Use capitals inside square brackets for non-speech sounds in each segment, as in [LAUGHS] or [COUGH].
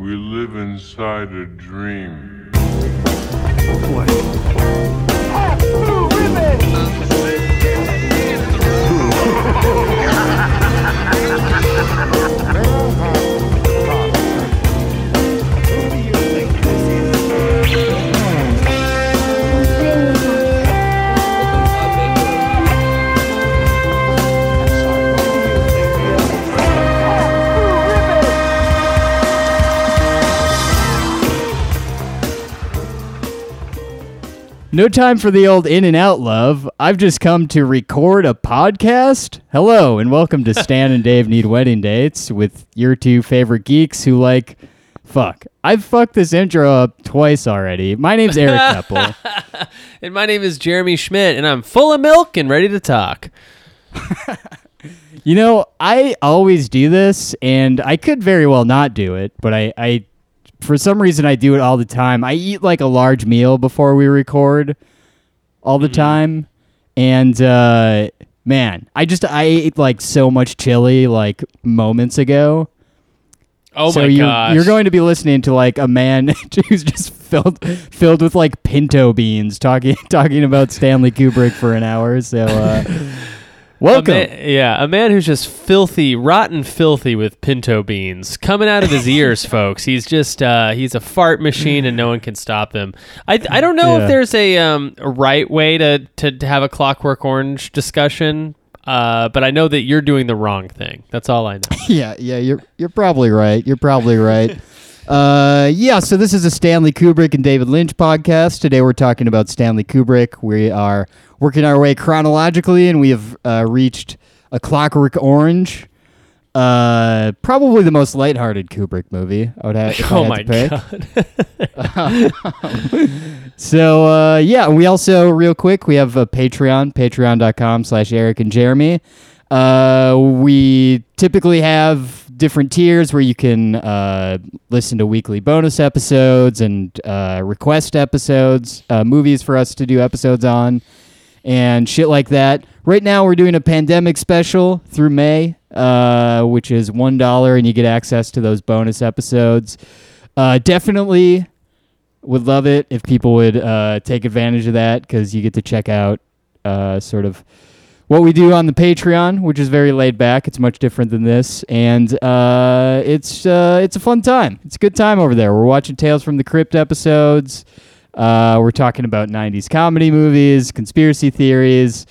We live inside a dream. No time for the old in and out love. I've just come to record a podcast. Hello, and welcome to Stan and Dave Need Wedding Dates with your two favorite geeks who like. Fuck. I've fucked this intro up twice already. My name's Eric [LAUGHS] Keppel. And my name is Jeremy Schmidt, and I'm full of milk and ready to talk. [LAUGHS] You know, I always do this, and I could very well not do it, but I, I, for some reason, I do it all the time. I eat like a large meal before we record all the time, and uh, man, I just I ate like so much chili like moments ago. Oh so my you're, gosh! you're going to be listening to like a man [LAUGHS] who's just filled filled with like pinto beans talking [LAUGHS] talking about Stanley Kubrick for an hour. So uh, [LAUGHS] A welcome. yeah, a man who's just filthy, rotten, filthy with pinto beans coming out of his ears, [LAUGHS] folks. He's just uh, he's a fart machine, and no one can stop him. I I don't know Yeah. if there's a um right way to to, to have a Clockwork Orange discussion. Uh, but I know that you're doing the wrong thing. That's all I know. [LAUGHS] Yeah, yeah, you're you're probably right. You're probably right. [LAUGHS] Uh, yeah, so this is a Stanley Kubrick and David Lynch podcast. Today we're talking about Stanley Kubrick. We are working our way chronologically, and we have uh, reached A Clockwork Orange. Uh, probably the most lighthearted Kubrick movie. I would have. If I oh had my to pick. god! [LAUGHS] So uh, yeah, we also real quick we have a Patreon, patreon.com slash Eric and Jeremy. Uh, we typically have different tiers where you can uh, listen to weekly bonus episodes and uh, request episodes, uh, movies for us to do episodes on, and shit like that. Right now, we're doing a pandemic special through May, uh, which is one dollar, and you get access to those bonus episodes. Uh, definitely would love it if people would take advantage of that because you get to check out sort of what we do on the Patreon, which is very laid back. It's much different than this, and uh, it's uh, it's a fun time. It's a good time over there. We're watching Tales from the Crypt episodes. Uh, we're talking about '90s comedy movies, conspiracy theories.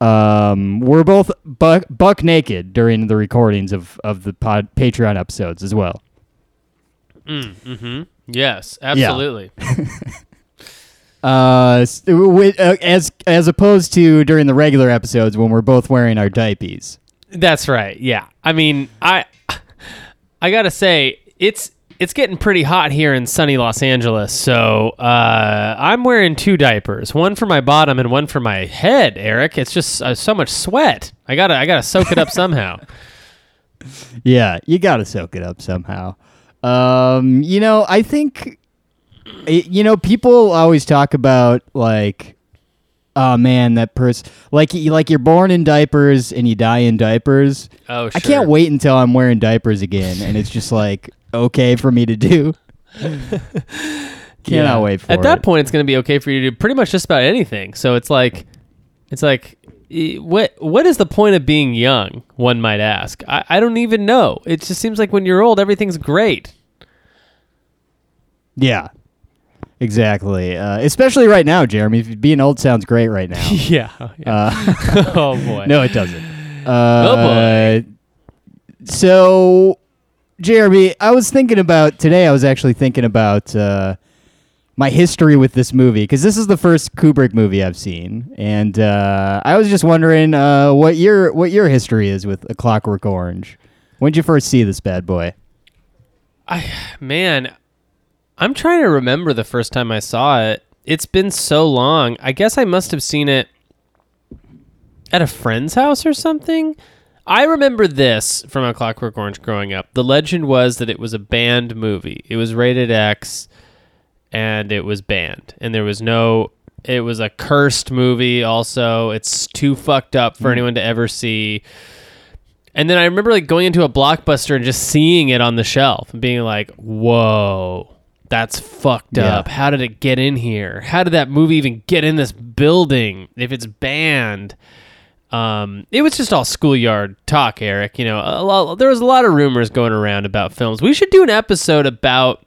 Um, we're both buck, buck naked during the recordings of, of the pod, Patreon episodes as well. mm-hmm. Yes, absolutely. [LAUGHS] Uh, s- wi- uh, as as opposed to during the regular episodes when we're both wearing our diapers. That's right. Yeah. I mean, I I got to say it's it's getting pretty hot here in sunny Los Angeles. So, uh, I'm wearing two diapers, one for my bottom and one for my head, Eric. It's just uh, so much sweat. I got to I got to soak it up somehow. [LAUGHS] [LAUGHS] Yeah, you got to soak it up somehow. Um, you know, I think, y- you know, people always talk about like, oh man, that person, like, y- like you're born in diapers and you die in diapers. Oh, sure. I can't wait until I'm wearing diapers again, and it's just like okay for me to do. [LAUGHS] Cannot Yeah. wait for At that point, it's going to be okay for you to do pretty much just about anything. So it's like, it's like, what what is the point of being young? One might ask. I, I don't even know. It just seems like when you're old, everything's great. Yeah, exactly. Uh, especially right now, Jeremy. Being old sounds great right [LAUGHS] now. yeah. yeah. Uh, [LAUGHS] [LAUGHS] oh boy. no, it doesn't. Uh, Oh, boy. So, Jeremy, I was thinking about today. I was actually thinking about uh, my history with this movie because this is the first Kubrick movie I've seen, and uh, I was just wondering uh, what your what your history is with A Clockwork Orange. When did you first see this bad boy? I man, I'm trying to remember the first time I saw it. It's been so long. I guess I must have seen it at a friend's house or something. I remember this from A Clockwork Orange growing up. The legend was that it was a banned movie. It was rated X and it was banned. And there was no it was a cursed movie also. It's too fucked up for hmm. anyone to ever see. And then I remember like going into a blockbuster and just seeing it on the shelf and being like, "Whoa, that's fucked Yeah. up. How did it get in here? How did that movie even get in this building if it's banned?" Um, it was just all schoolyard talk, Eric. You know, a lot, there was a lot of rumors going around about films. We should do an episode about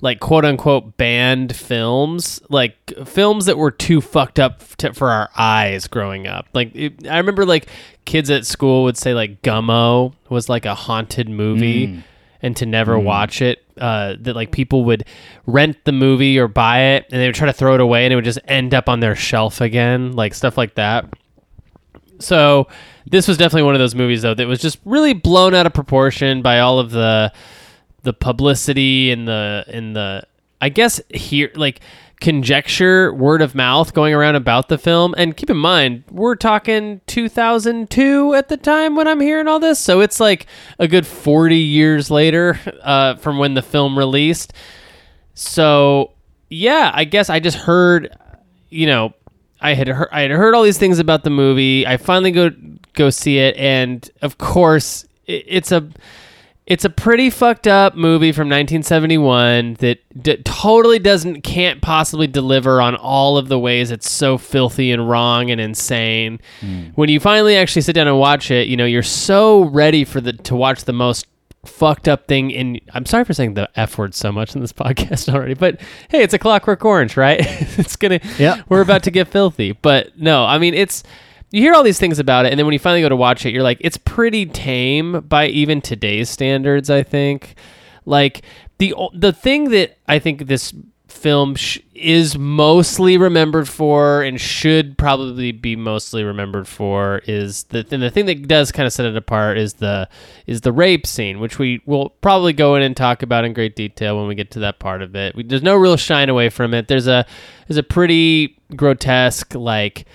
like quote unquote banned films, like films that were too fucked up to, for our eyes growing up. Like it, I remember, like kids at school would say like Gummo was like a haunted movie, and to never watch it. Uh, that like people would rent the movie or buy it, and they would try to throw it away, and it would just end up on their shelf again, like stuff like that. So this was definitely one of those movies though that was just really blown out of proportion by all of the the publicity and the and the I guess here like conjecture word of mouth going around about the film. And keep in mind we're talking 2002 at the time when I'm hearing all this. So it's like a good 40 years later [LAUGHS] uh, from when the film released. So yeah I guess I just heard you know I had heard, I had heard all these things about the movie. I finally go go see it, and of course, it, it's a it's a pretty fucked up movie from 1971 that d- totally doesn't can't possibly deliver on all of the ways it's so filthy and wrong and insane. Hmm. When you finally actually sit down and watch it, you know you're so ready for the to watch the most fucked up thing in I'm sorry for saying the F word so much in this [LAUGHS] podcast already, but hey, it's a clockwork orange, right? [LAUGHS] it's gonna Yeah. we're about to get filthy. But no, I mean it's you hear all these things about it, and then when you finally go to watch it, you're like, it's pretty tame by even today's standards. I think, like the the thing that I think this film sh- is mostly remembered for and should probably be mostly remembered for is the and the thing that does kind of set it apart is the is the rape scene, which we will probably go in and talk about in great detail when we get to that part of it. We, there's no real shine away from it. There's a there's a pretty grotesque like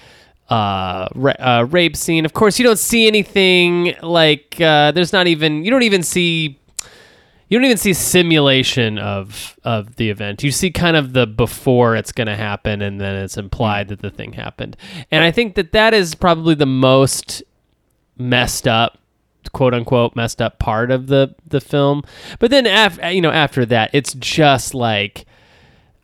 uh, ra- uh, rape scene. Of course, you don't see anything like uh, there's not even you don't even see you don't even see simulation of of the event. You see kind of the before it's going to happen, and then it's implied that the thing happened. And I think that that is probably the most messed up quote unquote messed up part of the the film but then after you know after that it's just like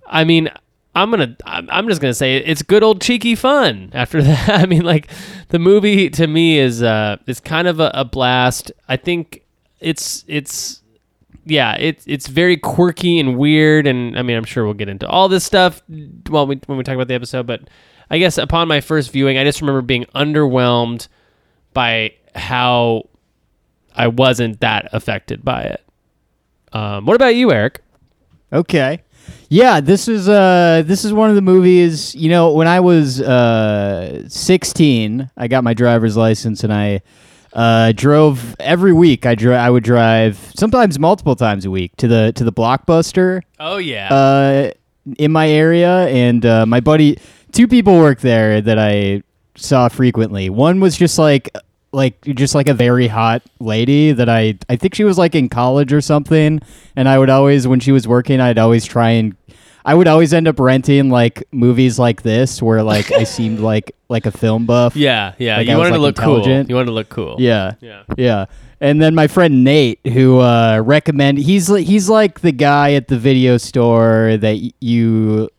I mean, I'm gonna. I'm just gonna say it's good old cheeky fun. After [LAUGHS] that, I mean, like the movie to me is uh is kind of a, a blast. I think it's it's yeah it's it's very quirky and weird, and I mean, I'm sure we'll get into all this stuff while we when we talk about the episode. But I guess upon my first viewing, I just remember being underwhelmed by how I wasn't that affected by it. Um, what about you, Eric? Okay. Yeah, this is uh this is one of the movies, you know, when I was uh 16, I got my driver's license and I uh drove every week I dri- I would drive sometimes multiple times a week to the to the Blockbuster Oh yeah. uh in my area and uh my buddy two people work there that I saw frequently. One was just like like just like a very hot lady that I I think she was like in college or something and I would always when she was working I'd always try and I would always end up renting like movies like this where like I seemed [LAUGHS] like like a film buff. Yeah, yeah. Like, you I was, wanted to like, look cool. You wanted to look cool. Yeah. Yeah. Yeah. And then my friend Nate, who uh, recommend he's he's like the guy at the video store that you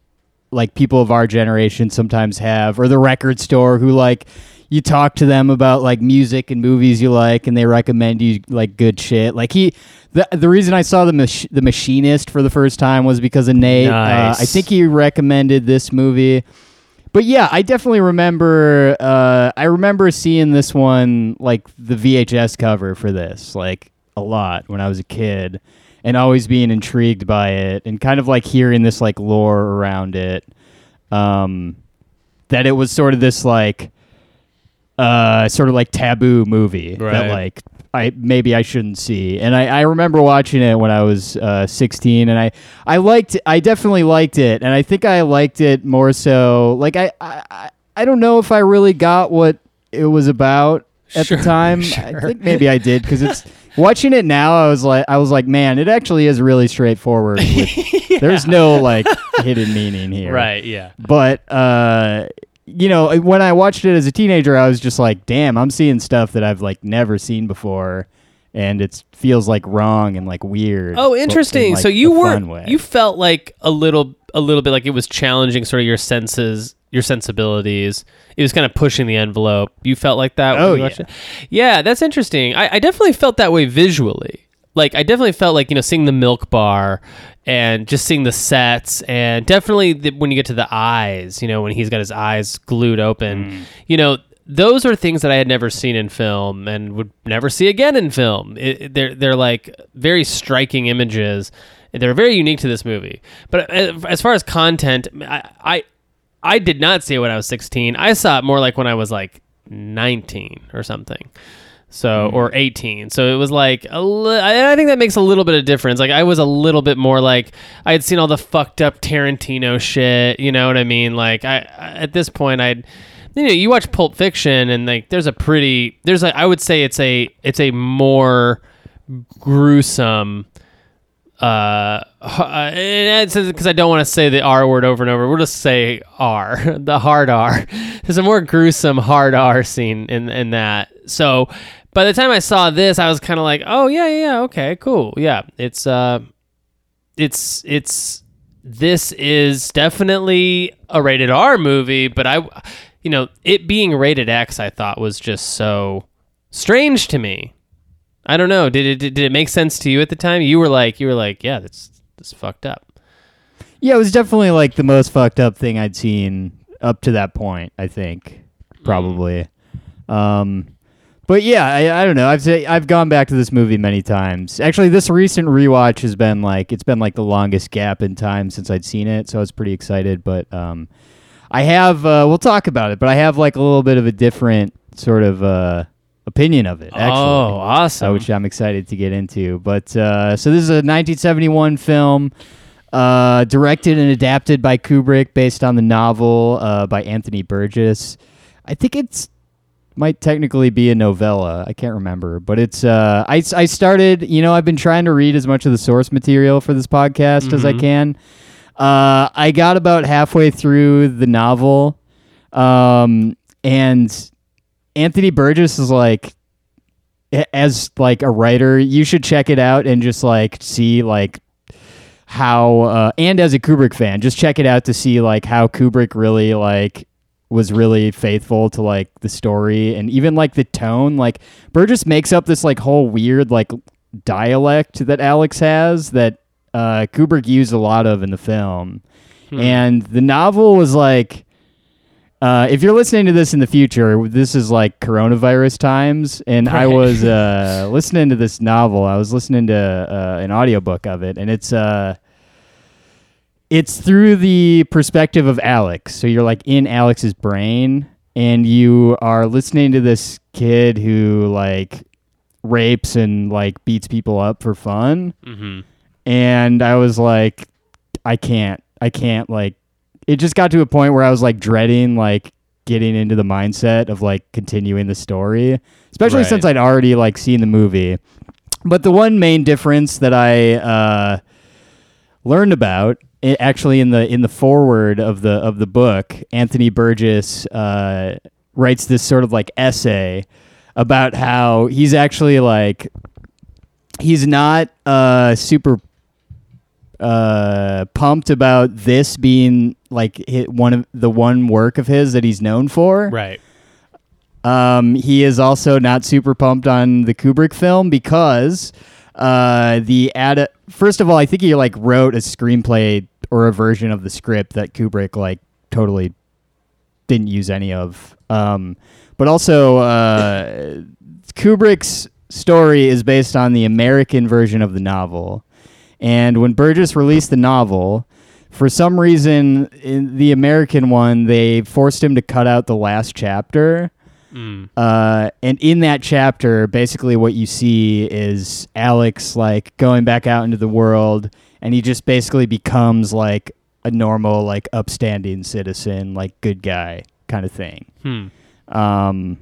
like people of our generation sometimes have, or the record store who like you talk to them about like music and movies you like, and they recommend you like good shit. Like he, the the reason I saw the mach- the Machinist for the first time was because of Nate. Uh, I think he recommended this movie. But yeah, I definitely remember. Uh, I remember seeing this one, like the VHS cover for this, like a lot when I was a kid, and always being intrigued by it, and kind of like hearing this like lore around it. Um, that it was sort of this like, uh, sort of like taboo movie Right. that like I maybe I shouldn't see. And I, I remember watching it when I was uh, 16, and I I liked I definitely liked it, and I think I liked it more so. Like I I, I- don't know if I really got what it was about at Sure, the time. [LAUGHS] I think maybe I did because it's watching it now. I was like I was like, man, it actually is really straightforward. With, [LAUGHS] There's no like hidden meaning here, Right. Yeah. but uh you know, when I watched it as a teenager, I was just like, damn, I'm seeing stuff that I've like never seen before. And it feels like wrong and like weird. Oh, but in, interesting. like, so you were you felt like a little a little bit like it was challenging sort of your senses, your sensibilities. It was kind of pushing the envelope. You felt like that. when Oh, you watched it? yeah. That's interesting. I, I definitely felt that way visually. Like I definitely felt like you know seeing the milk bar and just seeing the sets and definitely the, when you get to the eyes, you know when he's got his eyes glued open, Mm. you know those are things that I had never seen in film and would never see again in film. It, they're they're like very striking images. They're very unique to this movie. But uh, as far as content, I, I I did not see it when I was 16. I saw it more like when I was like 19 or something. So or 18. So it was like a li- I I think that makes a little bit of difference. Like I was a little bit more like I had seen all the fucked up Tarantino shit, you know what I mean? Like I, I at this point I'd you know, you watch Pulp Fiction and like there's a pretty there's a I would say it's a it's a more gruesome uh because I don't want to say the R word over and over. We'll just say R, [LAUGHS] the hard R. There's a more gruesome hard R scene in in that. So by the time I saw this, I was kind of like, oh yeah, yeah, yeah, okay, cool, yeah. It's uh, it's it's this is definitely a rated R movie, but I, you know, it being rated X, I thought was just so strange to me. I don't know. Did it did, did it make sense to you at the time? You were like, you were like, yeah, that's that's fucked up. Yeah, it was definitely like the most fucked up thing I'd seen up to that point. I think probably. Um, but yeah, I, I don't know. I've say, I've gone back to this movie many times. Actually, this recent rewatch has been like it's been like the longest gap in time since I'd seen it, so I was pretty excited. But um, I have uh, we'll talk about it, but I have like a little bit of a different sort of uh, opinion of it. Actually, oh, uh, awesome! which I'm excited to get into. But uh, so this is a 1971 film, uh, directed and adapted by Kubrick, based on the novel uh, by Anthony Burgess. I think it's might technically be a novella. I can't remember, but it's. Uh, I I started. You know, I've been trying to read as much of the source material for this podcast as I Mhm. can. Uh, I got about halfway through the novel, um, and Anthony Burgess is like as like a writer, you should check it out and just like see like how uh, and as a Kubrick fan, just check it out to see like how Kubrick really like was really faithful to like the story and even like the tone. Like Burgess makes up this like whole weird like dialect that Alex has that uh, Kubrick used a lot of in the film, and the novel was like. Uh, if you're listening to this in the future, this is like coronavirus times, and I was uh, [LAUGHS] listening to this novel. I was listening to uh, an audiobook of it, and it's uh, it's through the perspective of Alex. So you're like in Alex's brain, and you are listening to this kid who like rapes and like beats people up for fun hmm and I was like, I can't, I can't like. It just got to a point where I was like dreading like getting into the mindset of like continuing the story, especially Right. since I'd already like seen the movie. But the one main difference that I uh, learned about it actually in the in the foreword of the of the book, Anthony Burgess uh, writes this sort of like essay about how he's actually like he's not uh super uh pumped about this being like one of the one work of his that he's known for. Right. Um, he is also not super pumped on the Kubrick film because uh, the ad. First of all, I think he like wrote a screenplay or a version of the script that Kubrick like totally didn't use any of. Um, but also, uh, Kubrick's story is based on the American version of the novel. And when Burgess released the novel, for some reason, in the American one, they forced him to cut out the last chapter. Mm. Uh, and in that chapter, basically what you see is Alex like going back out into the world, and he just basically becomes like a normal, like upstanding citizen, like good guy kind of thing. Hmm. Um,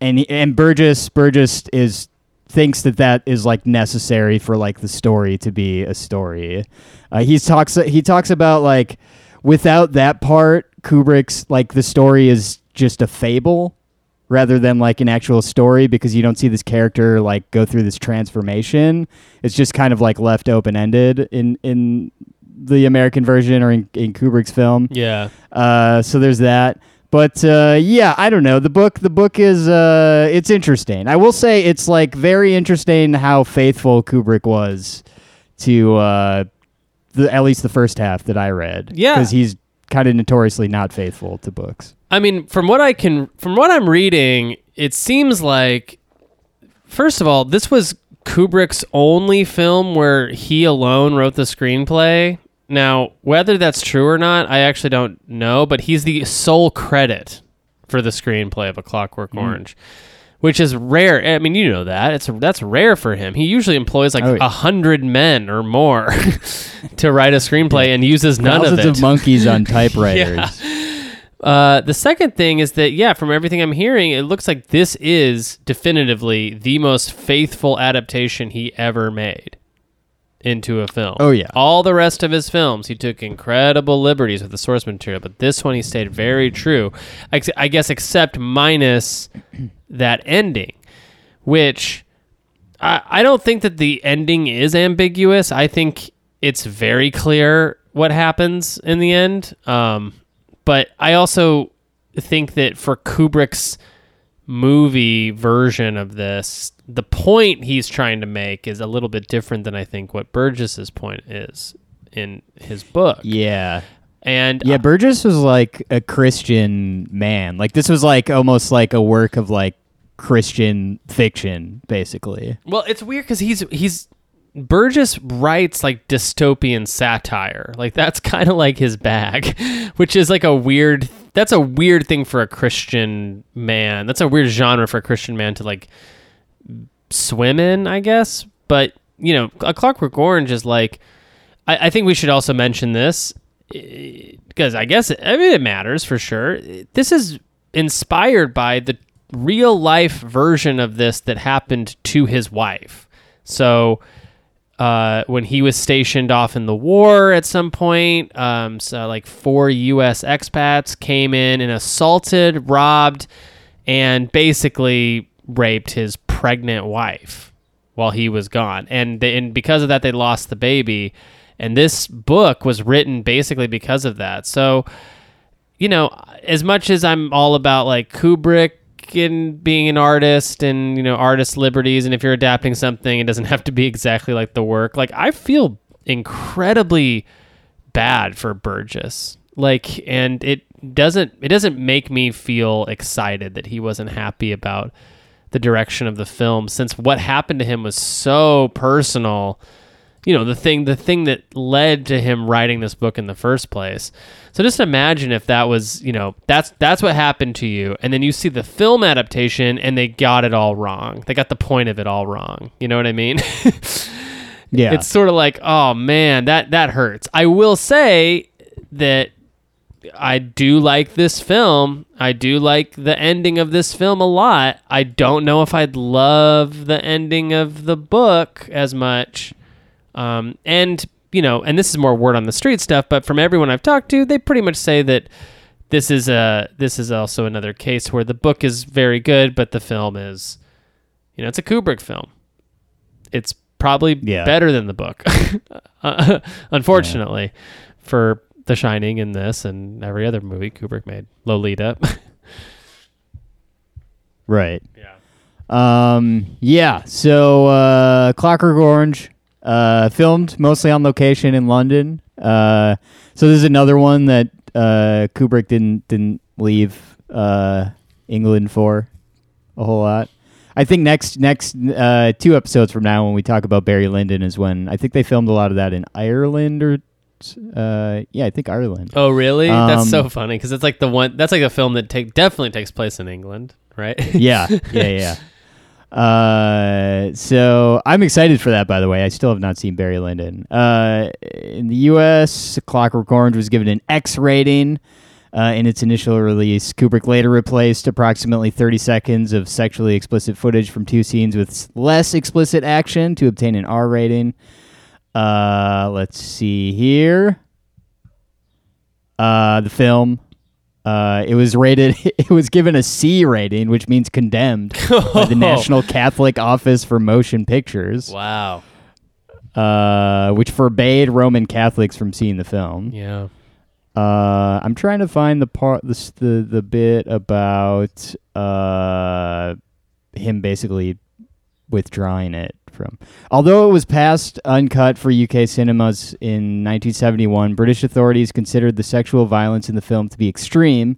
and and Burgess Burgess is thinks that that is like necessary for like the story to be a story. Uh, he talks he talks about like without that part, Kubrick's like the story is just a fable rather than like an actual story because you don't see this character like go through this transformation. It's just kind of like left open ended in in the American version or in, in Kubrick's film. Yeah. Uh, so there's that. But uh, yeah, I don't know. The book, the book is uh, it's interesting. I will say it's like very interesting how faithful Kubrick was to uh, the at least the first half that I read. Yeah. because he's kind of notoriously not faithful to books. I mean, from what I can, from what I'm reading, it seems like, first of all, this was Kubrick's only film where he alone wrote the screenplay. Now, whether that's true or not, I actually don't know, but he's the sole credit for the screenplay of A Clockwork mm-hmm. Orange, which is rare. I mean, you know that it's that's rare for him. He usually employs like Oh, a yeah. hundred men or more [LAUGHS] to write a screenplay and uses none Thousands of it. Thousands of monkeys on [LAUGHS] typewriters. Uh, the second thing is that, yeah, from everything I'm hearing, it looks like this is definitively the most faithful adaptation he ever made into a film. Oh, yeah. All the rest of his films, he took incredible liberties with the source material, but this one he stayed very true. I, I guess, except minus [CLEARS THROAT] that ending, which I, I don't think that the ending is ambiguous. I think it's very clear what happens in the end. Um, but I also think that for Kubrick's movie version of this, the point he's trying to make is a little bit different than I think what Burgess's point is in his book. yeah. And Yeah, Burgess was like a Christian man. Like this was like almost like a work of like Christian fiction, basically. Well, it's weird because he's he's Burgess writes like dystopian satire. Like that's [LAUGHS] kind of like his bag, which is like a weird. That's a weird thing for a Christian man. That's a weird genre for a Christian man to like swim in, I guess. But you know, a Clockwork Orange is like. I, I think we should also mention this eh, because I guess I mean it matters for sure. This is inspired by the real life version of this that happened to his wife. So uh, when he was stationed off in the war at some point, um, so like four U.S. expats came in and assaulted, robbed, and basically raped his pregnant wife while he was gone. And they, and because of that, they lost the baby. And this book was written basically because of that. So, you know, as much as I'm all about like Kubrick and being an artist and, you know, artist liberties, and if you're adapting something, it doesn't have to be exactly like the work. Like, I feel incredibly bad for Burgess. Like, and it doesn't, it doesn't make me feel excited that he wasn't happy about the direction of the film since what happened to him was so personal you know the thing the thing that led to him writing this book in the first place so just imagine if that was you know that's that's what happened to you and then you see the film adaptation and they got it all wrong they got the point of it all wrong you know what i mean [LAUGHS] Yeah. it's sort of like oh man that that hurts i will say that I do like this film. I do like the ending of this film a lot. I don't know if I'd love the ending of the book as much. Um, and you know, and this is more word on the street stuff, but from everyone I've talked to, they pretty much say that this is a this is also another case where the book is very good, but the film is, you know, it's a Kubrick film. It's probably Yeah. better than the book, [LAUGHS] uh, [LAUGHS] unfortunately, for The Shining and this and every other movie Kubrick made. Lolita. [LAUGHS] right. yeah. Um, yeah. So, uh, Clockwork Orange, uh, filmed mostly on location in London. Uh, so this is another one that, uh, Kubrick didn't, didn't leave, uh, England for a whole lot. I think next, next, uh, two episodes from now when we talk about Barry Lyndon is when I think they filmed a lot of that in Ireland or, uh, yeah, I think Ireland. Oh, really? That's so Um, funny because it's like the one. That's like a film that take definitely takes place in England, right? yeah, yeah, [LAUGHS] yeah. Uh, so I'm excited for that. By the way, I still have not seen Barry Lyndon. Uh, in the U.S., Clockwork Orange was given an X rating. Uh, in its initial release, Kubrick later replaced approximately 30 seconds of sexually explicit footage from two scenes with less explicit action to obtain an R rating. Uh, let's see here. Uh, the film Uh, it was rated. [LAUGHS] It was given a C rating, which means condemned [LAUGHS] by the National Catholic Office for Motion Pictures, Wow. uh, which forbade Roman Catholics from seeing the film. Yeah. Uh, I'm trying to find the part, the the, the bit about uh, him basically withdrawing it from. Although it was passed uncut for UK cinemas in 1971, British authorities considered the sexual violence in the film to be extreme.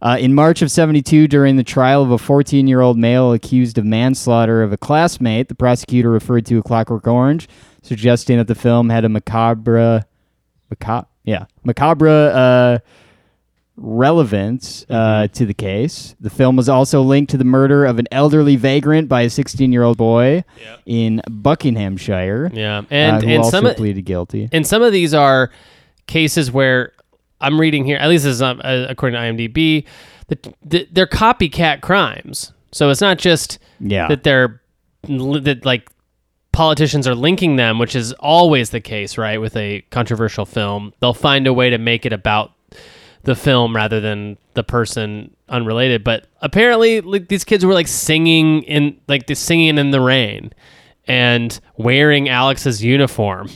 Uh, in March of 72, during the trial of a 14 year old male accused of manslaughter of a classmate, the prosecutor referred to A Clockwork Orange, suggesting that the film had a macabre. macabre yeah, macabre uh, relevance uh, to the case. The film was also linked to the murder of an elderly vagrant by a 16 year old boy in Buckinghamshire. Yeah. uh, And who and also some pleaded guilty. and some of these are cases where I'm reading here, at least this is um, uh, according to IMDb, that that they're copycat crimes. So it's not just Yeah. that they're that like politicians are linking them, which is always the case, right? With a controversial film, they'll find a way to make it about the film rather than the person unrelated. But apparently, like these kids were like singing in like the singing in the rain and wearing Alex's uniform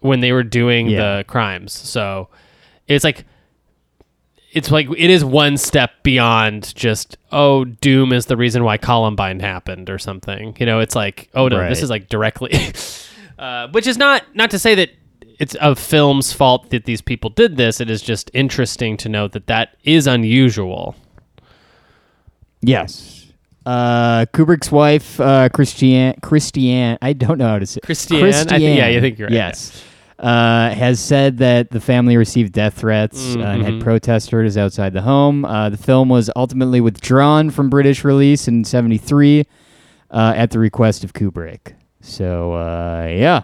when they were doing Yeah. the crimes. So it's like it's like it is one step beyond just oh doom is the reason why columbine happened or something you know it's like oh no this is like directly [LAUGHS] uh, which is not not to say that it's a film's fault that these people did this it is just interesting to note that that is unusual Yes. Uh, Kubrick's wife, uh, Christiane, Christiane, I don't know how to say Christiane? I think- yeah, I think you're right, Yes. Uh, has said that the family received death threats uh, and Mm-hmm. had protesters outside the home. Uh, the film was ultimately withdrawn from British release in 73 uh, at the request of Kubrick. So, uh, yeah.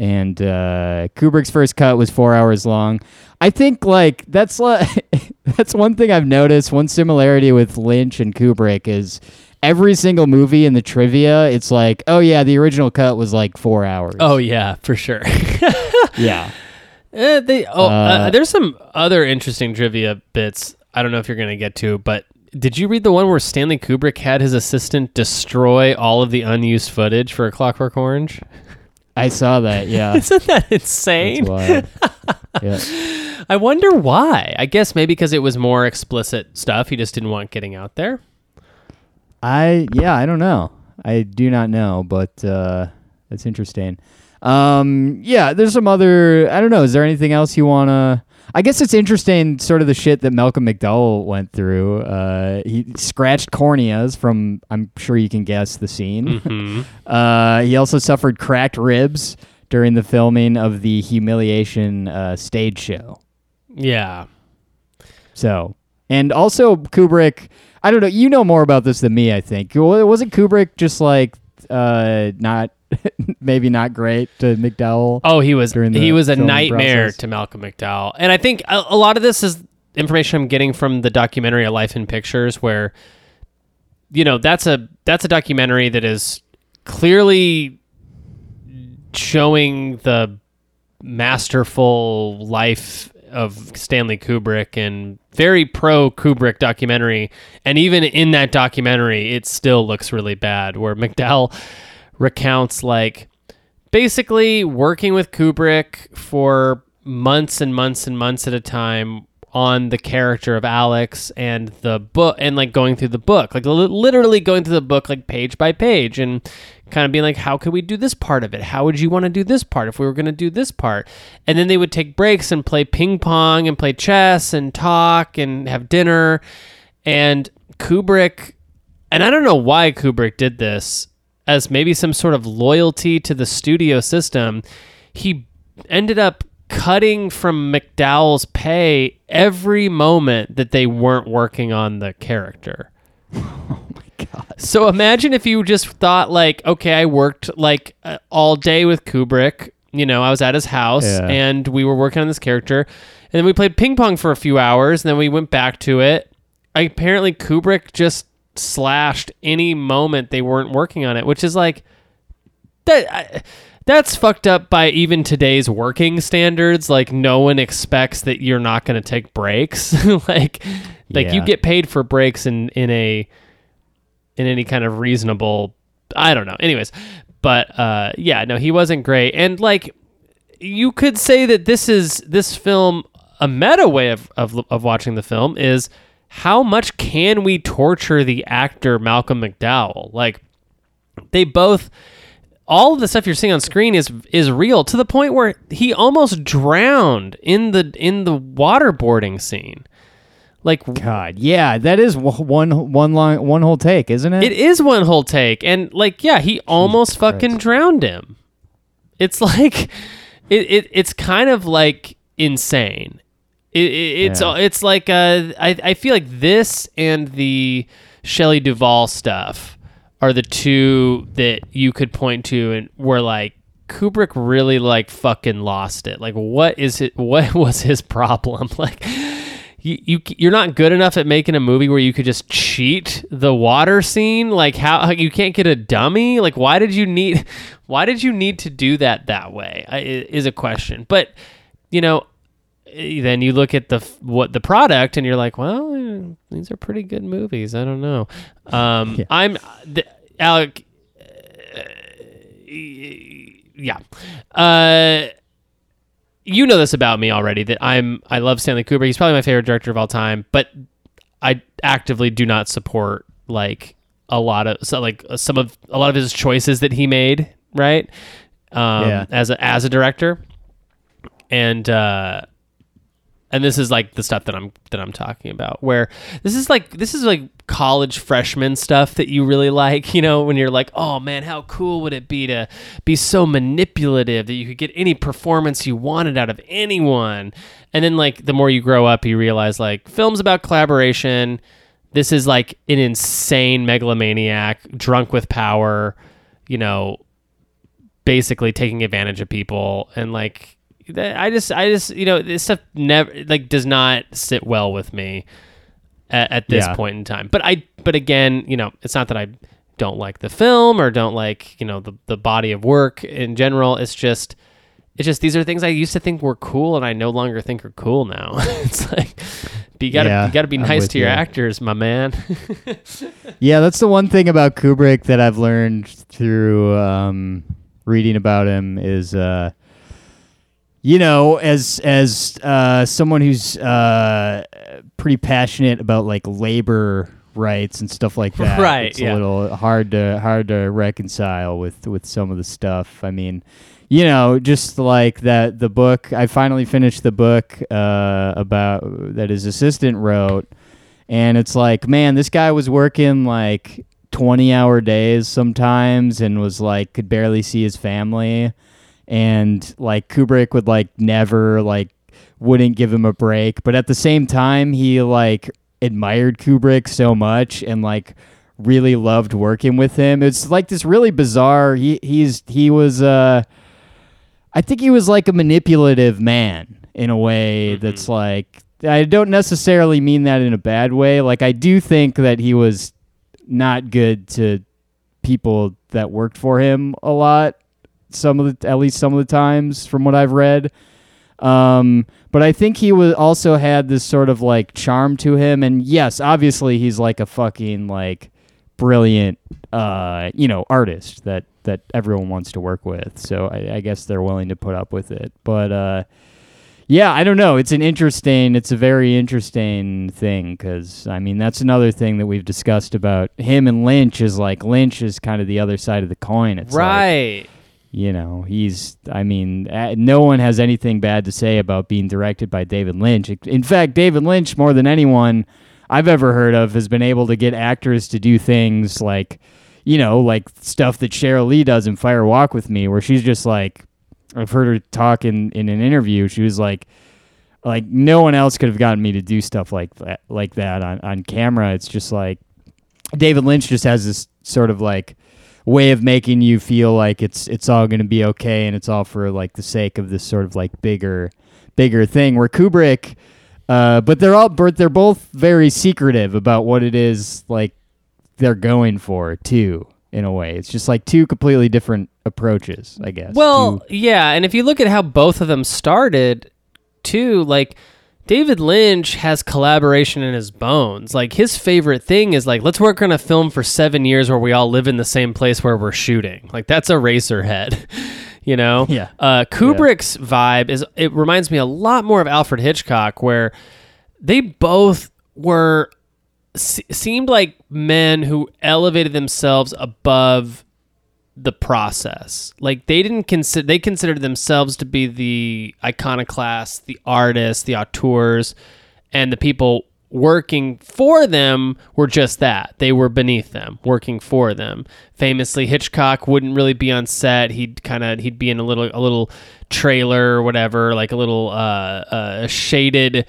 And uh, Kubrick's first cut was four hours long. I think like that's like [LAUGHS] that's one thing I've noticed. One similarity with Lynch and Kubrick is every single movie in the trivia. It's like, oh yeah, the original cut was like four hours. oh yeah for sure [LAUGHS] yeah, Eh, they oh, uh, Uh, there's some other interesting trivia bits. I don't know if you're gonna get to, but did you read the one where Stanley Kubrick had his assistant destroy all of the unused footage for A Clockwork Orange? I saw that. [LAUGHS] Yeah, Isn't that that's insane? [LAUGHS] yeah, I wonder why. I guess maybe because it was more explicit stuff. He just didn't want getting out there. I yeah, I don't know. I do not know, but uh, that's interesting. Um, yeah, there's some other. I don't know. Is there anything else you wanna? I guess it's interesting, sort of the shit that Malcolm McDowell went through. Uh, he scratched corneas from. I'm sure you can guess the scene. Mm-hmm. [LAUGHS] Uh, he also suffered cracked ribs during the filming of the humiliation uh, stage show. Yeah. So, and also Kubrick. I don't know. You know more about this than me. I think. Wa- Wasn't Kubrick just like uh, not [LAUGHS] maybe not great to McDowell? Oh, he was he was a nightmare process. to Malcolm McDowell, and I think a, a lot of this is information I'm getting from the documentary A Life in Pictures, where you know that's a that's a documentary that is clearly showing the masterful life of Stanley Kubrick and very pro Kubrick documentary. And even in that documentary, it still looks really bad. Where McDowell recounts like basically working with Kubrick for months and months and months at a time on the character of Alex and the book and like going through the book like literally going through the book like page by page and kind of being like how could we do this part of it how would you want to do this part if we were going to do this part and then they would take breaks and play ping pong and play chess and talk and have dinner and Kubrick and I don't know why Kubrick did this as maybe some sort of loyalty to the studio system. He ended up cutting from McDowell's pay every moment that they weren't working on the character. [LAUGHS] God. So imagine if you just thought like, okay, I worked like uh, all day with Kubrick. You know, I was at his house Yeah. and we were working on this character, and then we played ping pong for a few hours, and then we went back to it. Apparently, Kubrick just slashed any moment they weren't working on it, which is like that. I, that's fucked up by even today's working standards. Like no one expects that you're not going to take breaks. [LAUGHS] like like you Yeah. get paid for breaks in in a in any kind of reasonable I don't know. Anyways, but uh yeah, no, he wasn't great. And like you could say that this is this film a meta way of, of of watching the film is how much can we torture the actor Malcolm McDowell? Like they both all of the stuff you're seeing on screen is is real to the point where he almost drowned in the in the waterboarding scene. Like God, yeah, that is one one long one whole take, isn't it? it is one whole take and like yeah, he almost fucking drowned him. It's [LAUGHS] like it, it it's kind of like insane. It, it, it's Yeah. it's like uh, I I feel like this and the Shelley Duvall stuff are the two that you could point to and were like Kubrick really like fucking lost it. Like what is it [LAUGHS] what was his problem? [LAUGHS] Like you, you you're not good enough at making a movie where you could just cheat the water scene? Like how you can't get a dummy? Like why did you need [LAUGHS] why did you need to do that that way? Is a question. But you know eh, then you look at the what the product and you're like well eh, these are pretty good movies. I don't know. Um [LAUGHS] Yeah. i'm the, alec eh, yeah. Uh you know this about me already that I'm I love Stanley Kubrick. He's probably my favorite director of all time, but I actively do not support like a lot of so like some of a lot of his choices that he made, right? Um Yeah. as a as a director. And uh and this is like the stuff that I'm that I'm talking about where this is like this is like college freshman stuff that you really like [LAUGHS] you know when you're like oh man how cool would it be to be so manipulative that you could get any performance you wanted out of anyone? And then like the more you grow up you realize like films about collaboration this is like an insane megalomaniac drunk with power you know basically taking advantage of people and like I just I just you know this stuff never like does not sit well with me at, at this Yeah. point in time. But I but again, you know, it's not that I don't like the film or don't like, you know, the the body of work in general. It's just it's just these are things I used to think were cool and I no longer think are cool now. [LAUGHS] it's like you gotta Yeah, you gotta be nice to your you. actors, my man. [LAUGHS] Yeah, that's the one thing about Kubrick that I've learned through um, reading about him is, uh, you know, as as uh, someone who's uh, pretty passionate about like labor rights and stuff like that. [LAUGHS] Right, It's yeah. a little hard to hard to reconcile with with some of the stuff. I mean. You know, just like that, the book. I finally finished the book uh, about that his assistant wrote, and it's like man this guy was working like 20 hour days sometimes and was like could barely see his family and like kubrick would like never like wouldn't give him a break but at the same time he like admired kubrick so much and like really loved working with him it's like this really bizarre he he's he was uh I think he was like a manipulative man in a way that's like I don't necessarily mean that in a bad way. Like I do think that he was not good to people that worked for him a lot. Some of the at least some of the times from what I've read. Um, but I think he was also had this sort of like charm to him, and yes, obviously he's like a fucking like brilliant, uh, you know, artist that that everyone wants to work with. So I, I guess they're willing to put up with it. But uh, yeah, I don't know. It's an interesting. It's a very interesting thing because I mean that's another thing that we've discussed about him and Lynch is like Lynch is kind of the other side of the coin. It's like, right. You know he's i mean no one has anything bad to say about being directed by david lynch. In fact david lynch more than anyone i've ever heard of has been able to get actors to do things like you know like stuff that sheryl lee does in fire walk with me where she's just like i've heard her talk in, in an interview. She was like like no one else could have gotten me to do stuff like that like that on, on camera. It's just like david lynch just has this sort of like way of making you feel like it's it's all going to be okay and it's all for like the sake of this sort of like bigger bigger thing where Kubrick uh but they're all but they're both very secretive about what it is like they're going for too in a way it's just like two completely different approaches, I guess. Well, to- yeah, and if you look at how both of them started, too, like David Lynch has collaboration in his bones. Like his favorite thing is like, let's work on a film for seven years where we all live in the same place where we're shooting. Like that's Eraserhead. [LAUGHS] You know, Yeah. Uh, Kubrick's vibe is it reminds me a lot more of Alfred Hitchcock, where they both were se- seemed like men who elevated themselves above the process. Like they didn't consider they considered themselves to be the iconoclasts, the artists, the auteurs, and the people working for them were just that. They were beneath them, working for them. Famously, Hitchcock wouldn't really be on set. He'd kind of he'd be in a little a little trailer or whatever, like a little uh, uh, shaded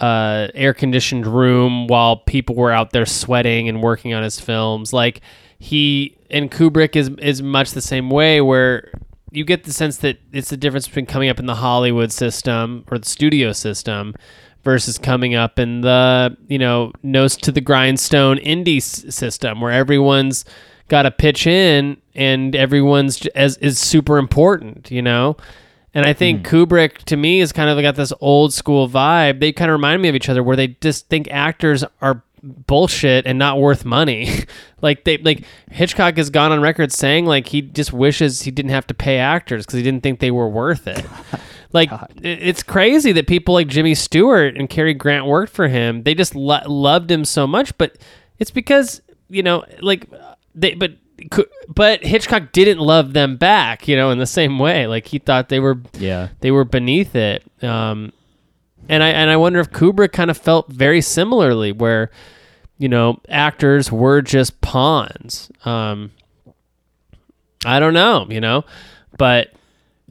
uh, air conditioned room while people were out there sweating and working on his films. Like he and Kubrick is is much the same way where you get the sense that it's the difference between coming up in the Hollywood system or the studio system versus coming up in the you know nose to the grindstone indie s- system where everyone's got to pitch in and everyone's j- as is super important you know and I think hmm. Kubrick to me is kind of got this old school vibe. They kind of remind me of each other where they just think actors are bullshit and not worth money. [LAUGHS] like they like Hitchcock has gone on record saying like he just wishes he didn't have to pay actors because he didn't think they were worth it. [LAUGHS] like i- it's crazy that people like Jimmy Stewart and Cary Grant worked for him. They just lo- loved him so much, but it's because you know like they but but Hitchcock didn't love them back, you know, in the same way. Like he thought they were yeah. they were beneath it. Um, and I and I wonder if Kubrick kind of felt very similarly, where you know actors were just pawns. Um, I don't know, you know, but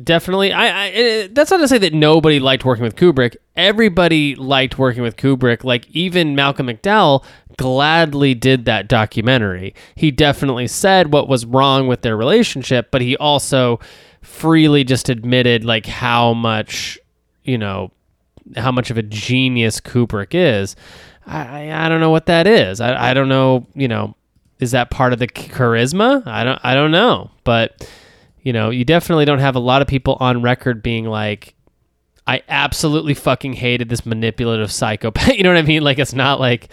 definitely, I, I it, that's not to say that nobody liked working with Kubrick. Everybody liked working with Kubrick. Like even Malcolm McDowell gladly did that documentary. He definitely said what was wrong with their relationship, but he also freely just admitted like how much you know how much of a genius Kubrick is. I, I, don't know what that is. I, I don't know, you know, is that part of the charisma? I don't I don't know. But you know, you definitely don't have a lot of people on record being like I absolutely fucking hated this manipulative psychopath. [LAUGHS] You know what I mean? Like it's not like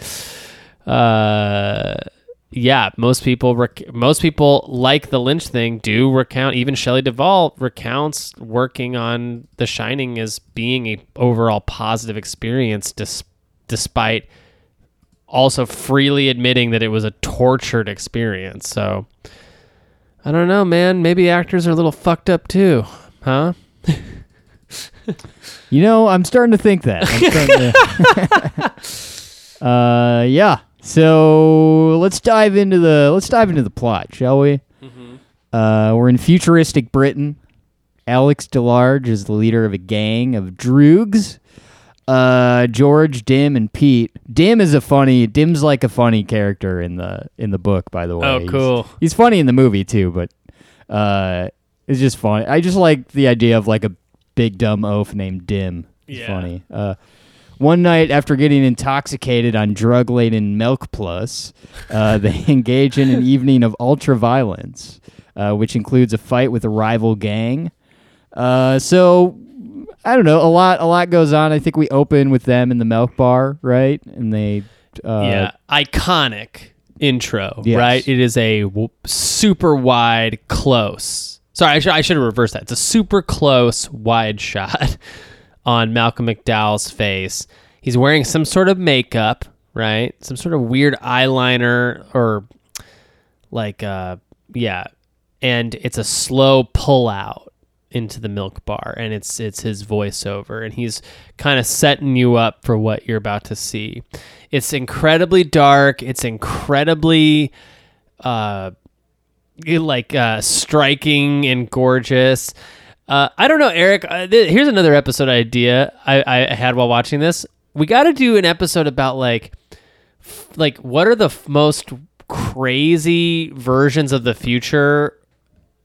uh yeah, most people rec- most people like the Lynch thing do recount. Even Shelley Duvall recounts working on The Shining as being a overall positive experience, despite also freely admitting that it was a tortured experience. So I don't know, man. Maybe actors are a little fucked up too, huh? You know, I'm starting to think that. To- [LAUGHS] uh, yeah. So let's dive into the let's dive into the plot, shall we? Uh, we're in futuristic Britain. Alex DeLarge is the leader of a gang of droogs. Uh, George, Dim, and Pete. Dim is a funny. Dim's like a funny character in the in the book, by the way. Oh, He's- cool. He's, funny in the movie too, but uh, it's just funny. I just like the idea of like a big dumb oaf named Dim. It's Yeah. funny. Uh, one night after getting intoxicated on drug laden Milk Plus, uh, [LAUGHS] they engage in an evening of ultra violence, uh, which includes a fight with a rival gang. Uh, so I don't know. A lot, a lot goes on. I think we open with them in the milk bar, right? And they, uh, yeah, iconic intro, Yes. right? It is a w- super wide, close. Sorry, I should I should have reversed that. It's a super close, wide [LAUGHS] shot on Malcolm McDowell's face. He's wearing some sort of makeup, right? Some sort of weird eyeliner or like uh yeah, and it's a slow pull out into the milk bar and it's it's his voiceover and he's kind of setting you up for what you're about to see. It's incredibly dark, it's incredibly uh like uh striking and gorgeous. Uh, I don't know, Eric. Uh, th- here's another episode idea I, I had while watching this. We got to do an episode about like, f- like what are the f- most crazy versions of the future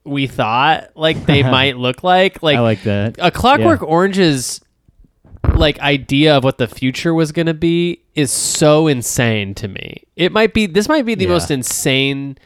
we thought like they [LAUGHS] might look like. Like, I like that. a Clockwork Orange's like idea of what the future was going to be is so insane to me. It might be this might be the Yeah. most insane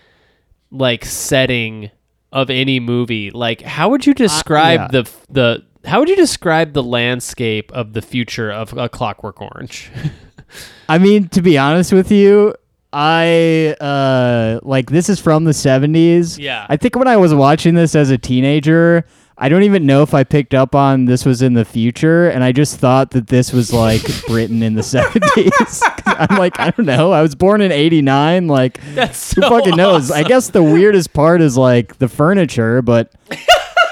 like setting of any movie. Like, how would you uh, describe yeah. the the how would you describe the landscape of the future of a Clockwork Orange? [LAUGHS] I mean, to be honest with you, I uh like this is from the 70s. Yeah. I think when I was watching this as a teenager, I don't even know if I picked up on this was in the future and I just thought that this was like [LAUGHS] Britain in the 70s. [LAUGHS] I'm like, I don't know. I was born in 89 like That's who so fucking knows? I guess the [LAUGHS] weirdest part is like the furniture, but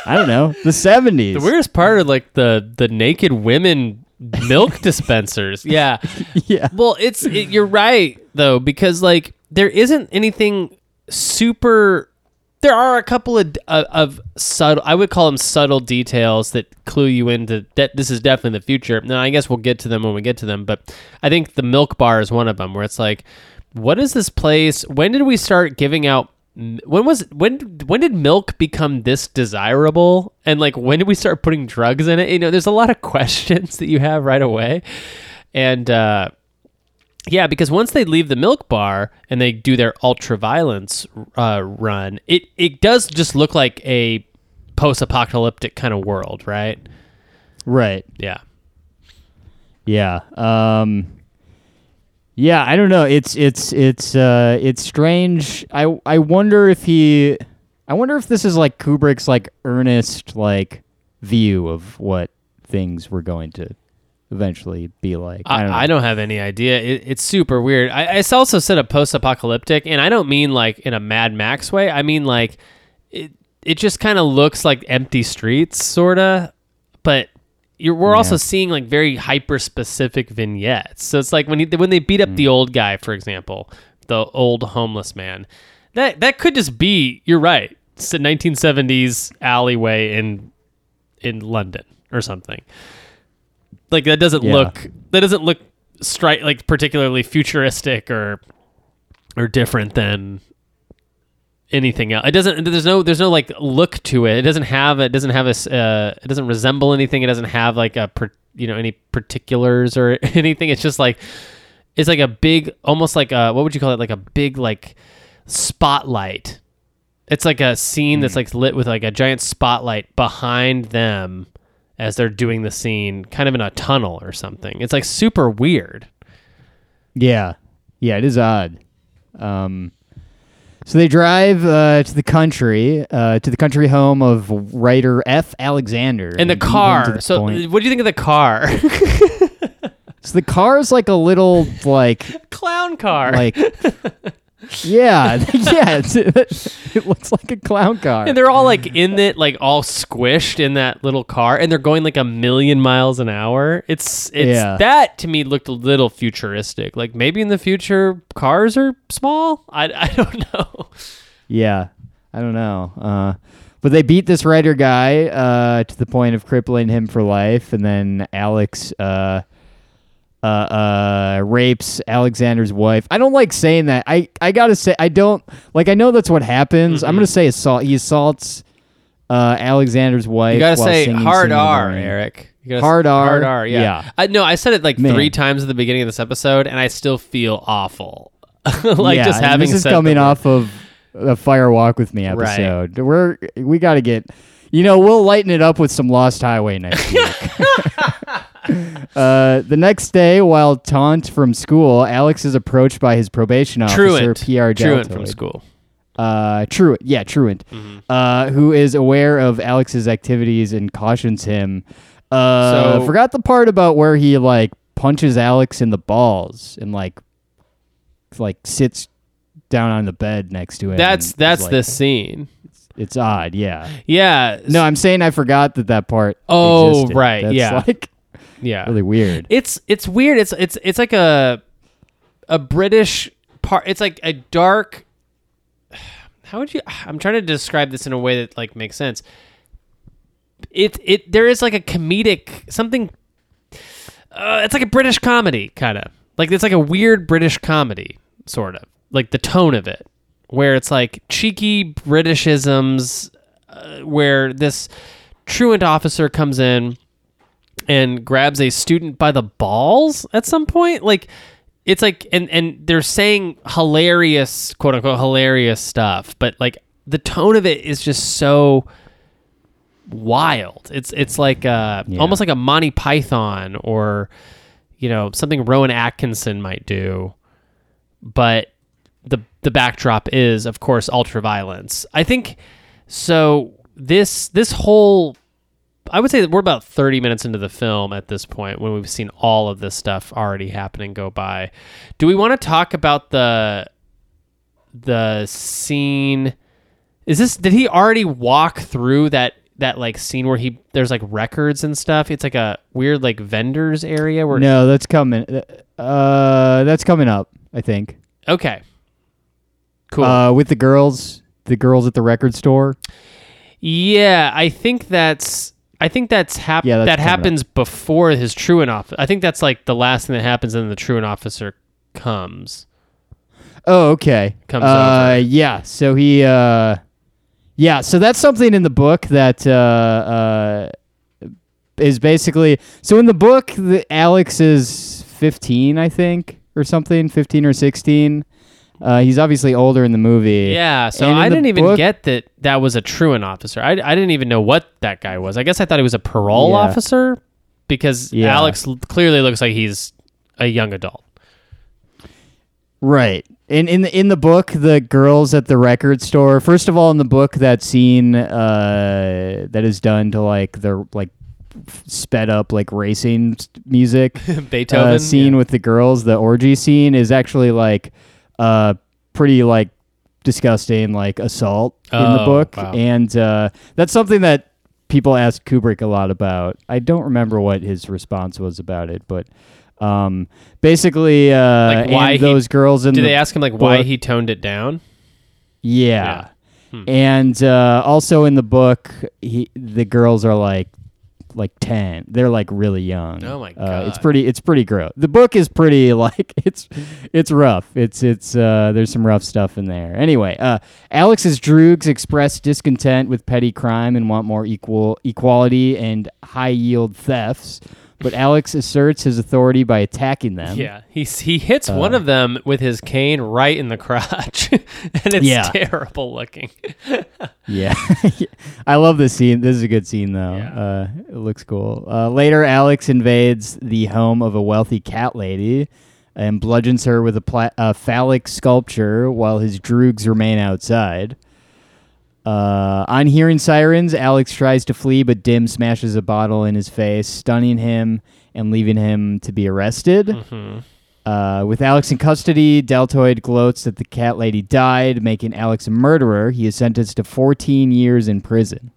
I don't know. The 70s. The weirdest part are like the the naked women milk dispensers. Yeah. [LAUGHS] yeah. Well, it's it, you're right though because like there isn't anything super. There are a couple of uh, of, of subtle. I would call them subtle details that clue you into that this is definitely the future. Now, I guess we'll get to them when we get to them, but I think the milk bar is one of them where it's like, what is this place? When did we start giving out? When was when when did milk become this desirable? And like when did we start putting drugs in it? You know, there's a lot of [LAUGHS] questions that you have right away, and. uh yeah, because once they leave the milk bar and they do their ultra violence uh, run, it it does just look like a post apocalyptic kind of world, right? Right. Yeah. Yeah. Um Yeah, I don't know. It's it's it's uh it's strange. I I wonder if he I wonder if this is like Kubrick's like earnest like view of what things were going to eventually be like. I I, don't know. I don't have any idea. It, it's super weird. I, I also said a post apocalyptic, and I don't mean like in a Mad Max way. I mean like it. It just kind of looks like empty streets, sorta. But you're, we're also seeing like very hyper specific vignettes. So it's like when he, when they beat up Mm. the old guy, for example, the old homeless man. That that could just be. You're right. It's a 1970s alleyway in in London or something. Like that doesn't Yeah. look that doesn't look straight like particularly futuristic or or different than anything else. It doesn't. There's no. There's no like look to it. It doesn't have. It doesn't have a. Uh, it doesn't resemble anything. It doesn't have like a. Per, you know any particulars or [LAUGHS] anything. It's just like. It's like a big, almost like a. What would you call it? Like a big like spotlight. It's like a scene that's like lit with like a giant spotlight behind them as they're doing the scene, kind of in a tunnel or something. It's like super weird. Yeah, yeah, it is odd. Um, so they drive uh, to the country, uh, to the country home of writer F. Alexander, And the car. So, point- what do you think of the car? so the car is like a little like [LAUGHS] Clown car. like yeah [LAUGHS] yeah it's, it looks like a clown car and they're all like in it, like all squished in that little car, and they're going like a million miles an hour. It's it's Yeah. that to me looked a little futuristic. Like maybe in the future cars are small. I, I don't [LAUGHS] know. yeah i don't know uh, but they beat this writer guy uh, to the point of crippling him for life and then alex uh, uh, uh, rapes Alexander's wife. I don't like saying that. I, I gotta say I don't like. I know that's what happens. Mm-hmm. I'm gonna say assault. He assaults uh, Alexander's wife. You gotta say singing hard Singing R, Eric. Hard R? Hard R. Yeah. Yeah. I, no, I said it like Man. three times at the beginning of this episode, and I still feel awful. [LAUGHS] like yeah, just having this is coming off of a Fire Walk with Me Right. episode. We're we got to get, you know, we'll lighten it up with some Lost Highway next [LAUGHS] week. uh, the next day, while taunt from school, Alex is approached by his probation officer, Truant. P.R. Truant Deltoid. from school. Uh, Truant, yeah, Truant, Mm-hmm. uh, who is aware of Alex's activities and cautions him. Uh, So- forgot the part about where he like punches Alex in the balls and like, like sits down on the bed next to him. That's and is that's like- this scene. It's odd, yeah. Yeah. No, I'm saying I forgot that that part. Oh, existed. right, That's yeah. like yeah. really weird. It's it's weird. It's it's it's like a a British part. It's like a dark. [SIGHS] How would you? [SIGHS] I'm trying to describe this in a way that like makes sense. It it there is like a comedic something. Uh, it's like a British comedy kind of like it's like a weird British comedy sort of like the tone of it where it's like cheeky Britishisms uh, where this truant officer comes in and grabs a student by the balls at some point like it's like and and they're saying hilarious quote unquote hilarious stuff but like the tone of it is just so wild. It's it's like uh, Yeah. almost like a Monty Python or you know something Rowan Atkinson might do, but the the backdrop is of course ultraviolence. I think so. This this whole I would say that we're about 30 minutes into the film at this point when we've seen all of this stuff already happen and go by. Do we want to talk about the the scene is this did he already walk through that that like scene where he there's like records and stuff? It's like a weird like vendors area where No, that's coming. Uh, that's coming up. I think. Okay. Cool. Uh, with the girls, the girls at the record store. Yeah, I think that's I think that's hap- Yeah, that's that coming up. happens before his truant officer. I think that's like the last thing that happens, and then the truant officer comes. Oh, okay. Comes uh, over. Yeah. So he. Uh, yeah. So that's something in the book that uh, uh, is basically. So in the book, the, Alex is fifteen, I think, or something, fifteen or sixteen. Uh, he's obviously older in the movie. Yeah, so I didn't even book- get that that was a truant officer. I, I didn't even know what that guy was. I guess I thought he was a parole Yeah. officer because Yeah. Alex l- clearly looks like he's a young adult. Right. In in the in the book, the girls at the record store. First of all, in the book, that scene uh, that is done to like the like sped up like racing music [LAUGHS] Beethoven uh, scene yeah. with the girls, the orgy scene is actually like uh pretty like disgusting like assault in the Oh, book, wow. and uh, that's something that people ask Kubrick a lot about. I don't remember what his response was about it, but. Um, basically, uh, Like, why and he- those girls in Did the they ask him like why he toned it down? yeah. Hmm. And uh, also in the book, he, the girls are like like 10. They're like really young. Oh my Uh, it's pretty it's pretty gross. The book is pretty [LAUGHS] like it's it's rough. It's it's uh there's some rough stuff in there. Anyway, uh Alex's droogs express discontent with petty crime and want more equal equality and high yield thefts. But Alex asserts his authority by attacking them. Yeah, he he hits Uh, one of them with his cane right in the crotch, [LAUGHS] and it's Yeah. terrible looking. [LAUGHS] Yeah. [LAUGHS] I love this scene. This is a good scene, though. Yeah. Uh, it looks cool. Uh, later, Alex invades the home of a wealthy cat lady and bludgeons her with a, pla- a phallic sculpture while his droogs remain outside. Uh, on hearing sirens, Alex tries to flee, but Dim smashes a bottle in his face, stunning him and leaving him to be arrested. Mm-hmm. Uh, with Alex in custody, Deltoid gloats that the cat lady died, making Alex a murderer. He is sentenced to 14 years in prison.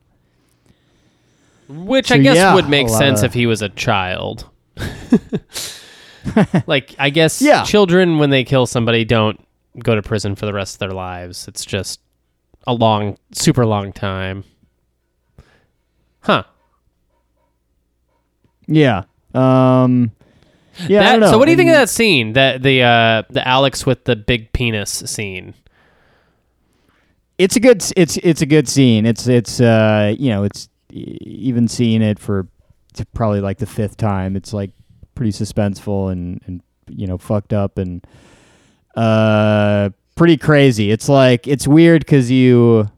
Which So, I guess yeah, would make sense of- if he was a child. [LAUGHS] like I guess Yeah. children when they kill somebody don't go to prison for the rest of their lives. It's just a long, super long time. Huh. Yeah. Um, yeah. I That- don't know. So what do you think of that scene? That the uh, the Alex with the big penis scene. It's a good. It's it's a good scene. It's it's uh you know it's even seeing it for probably like the fifth time. It's like pretty suspenseful and and you know fucked up and uh pretty crazy. It's like it's weird because you.